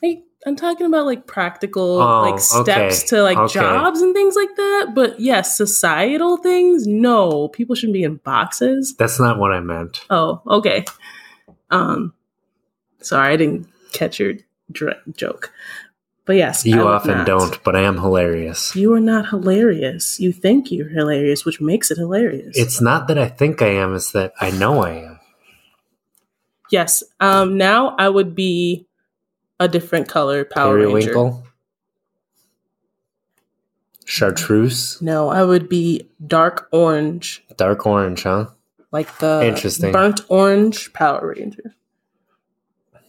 C: Hey, I'm talking about like practical
B: Oh,
C: like steps
B: okay,
C: to like
B: okay.
C: jobs and things like that. But yes, societal things, no. People shouldn't be in boxes.
B: that's not what I meant.
C: Oh, okay. Um sorry, I didn't catch your dr- joke. But yes,
B: You often
C: not.
B: don't, but I am hilarious.
C: You are not hilarious. You think you're hilarious, which makes it hilarious.
B: It's not that I think I am; it's that I know I am.
C: yes. Um. Now I would be a different color Power Ranger.
B: Periwinkle, chartreuse,
C: No, I would be dark orange,
B: dark orange, huh?
C: like the
B: Interesting.
C: burnt orange Power Ranger.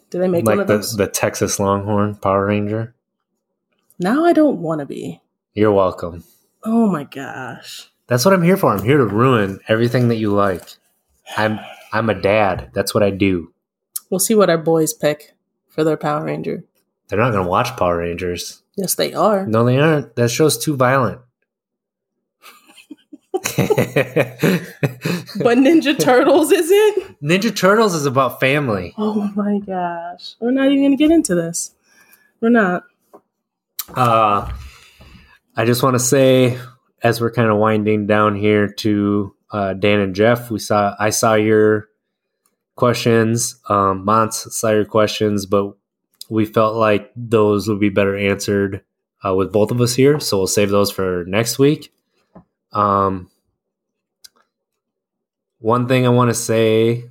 C: Did I make one
B: like
C: of
B: the,
C: those?
B: the Texas Longhorn Power Ranger.
C: Now I don't want to be.
B: You're welcome.
C: Oh my gosh.
B: That's what I'm here for. I'm here to ruin everything that you like. I'm I'm a dad. That's what I do.
C: We'll see what our boys pick for their Power Ranger.
B: They're not going to watch Power Rangers.
C: Yes, they are.
B: No, they aren't. That show's too violent. *laughs*
C: But Ninja Turtles isn't?
B: Ninja Turtles is about family.
C: Oh my gosh. We're not even going to get into this. We're not.
B: Uh, I just want to say, as we're kind of winding down here to uh, Dan and Jeff, we saw I saw your questions. Um, Mons saw your questions, but we felt like those would be better answered uh, with both of us here. So we'll save those for next week. Um, one thing I want to say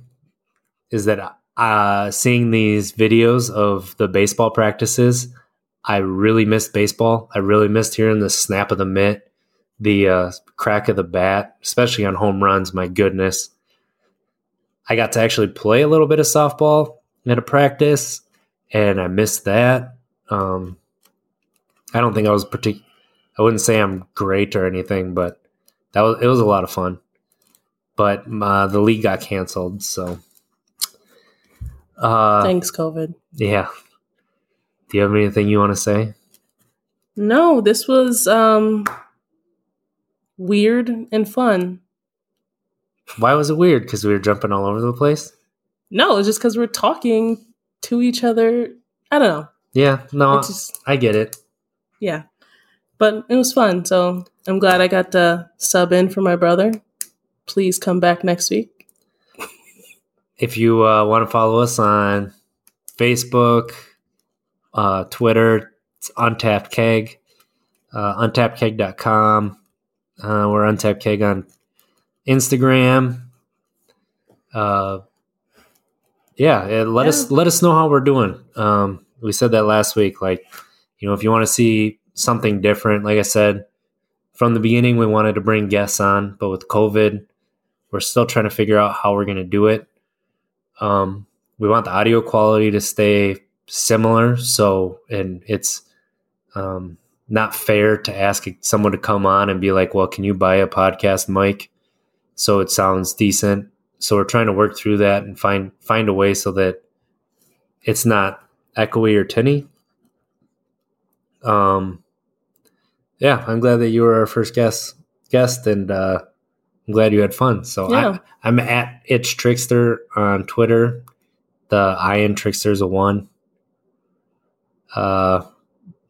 B: is that uh, seeing these videos of the baseball practices, I really missed baseball. I really missed hearing the snap of the mitt, the uh, crack of the bat, especially on home runs. My goodness. I got to actually play a little bit of softball at a practice, and I missed that. Um, I don't think I was partic- I wouldn't say I'm great or anything, but that was it was a lot of fun. But uh, the league got canceled, so uh,
C: Thanks, COVID.
B: yeah. Do you have anything you want to say?
C: No, this was um weird and fun.
B: Why was it weird? Because we were jumping all over the place.
C: No, it's just because we're talking to each other. I don't know.
B: Yeah, no,
C: just
B: I get it.
C: yeah. But it was fun. So I'm glad I got to sub in for my brother. Please come back next week.
B: If you uh, want to follow us on Facebook, uh, Twitter, it's Untapped Keg, uh, untappedkeg.com. Uh, we're Untapped Keg on Instagram. Uh, yeah, let us let us know how we're doing. Um, we said that last week. Like, you know, if you want to see something different, like I said from the beginning, we wanted to bring guests on, but with COVID, we're still trying to figure out how we're going to do it. Um, we want the audio quality to stay similar, so and it's um, not fair to ask someone to come on and be like, "Well, can you buy a podcast mic so it sounds decent?" So we're trying to work through that and find find a way so that it's not echoey or tinny. Um, yeah, I'm glad that you were our first guest guest, and uh, I'm glad you had fun. So
C: Yeah.
B: I, I'm at Itch Trickster on Twitter. The Iron Trickster is a one. Uh,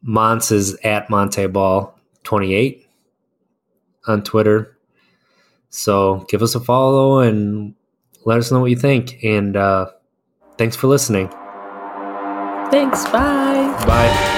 B: Mons is at Monte Ball 28 on Twitter. So give us a follow and let us know what you think. And uh, thanks for listening.
C: Thanks. Bye.
B: Bye.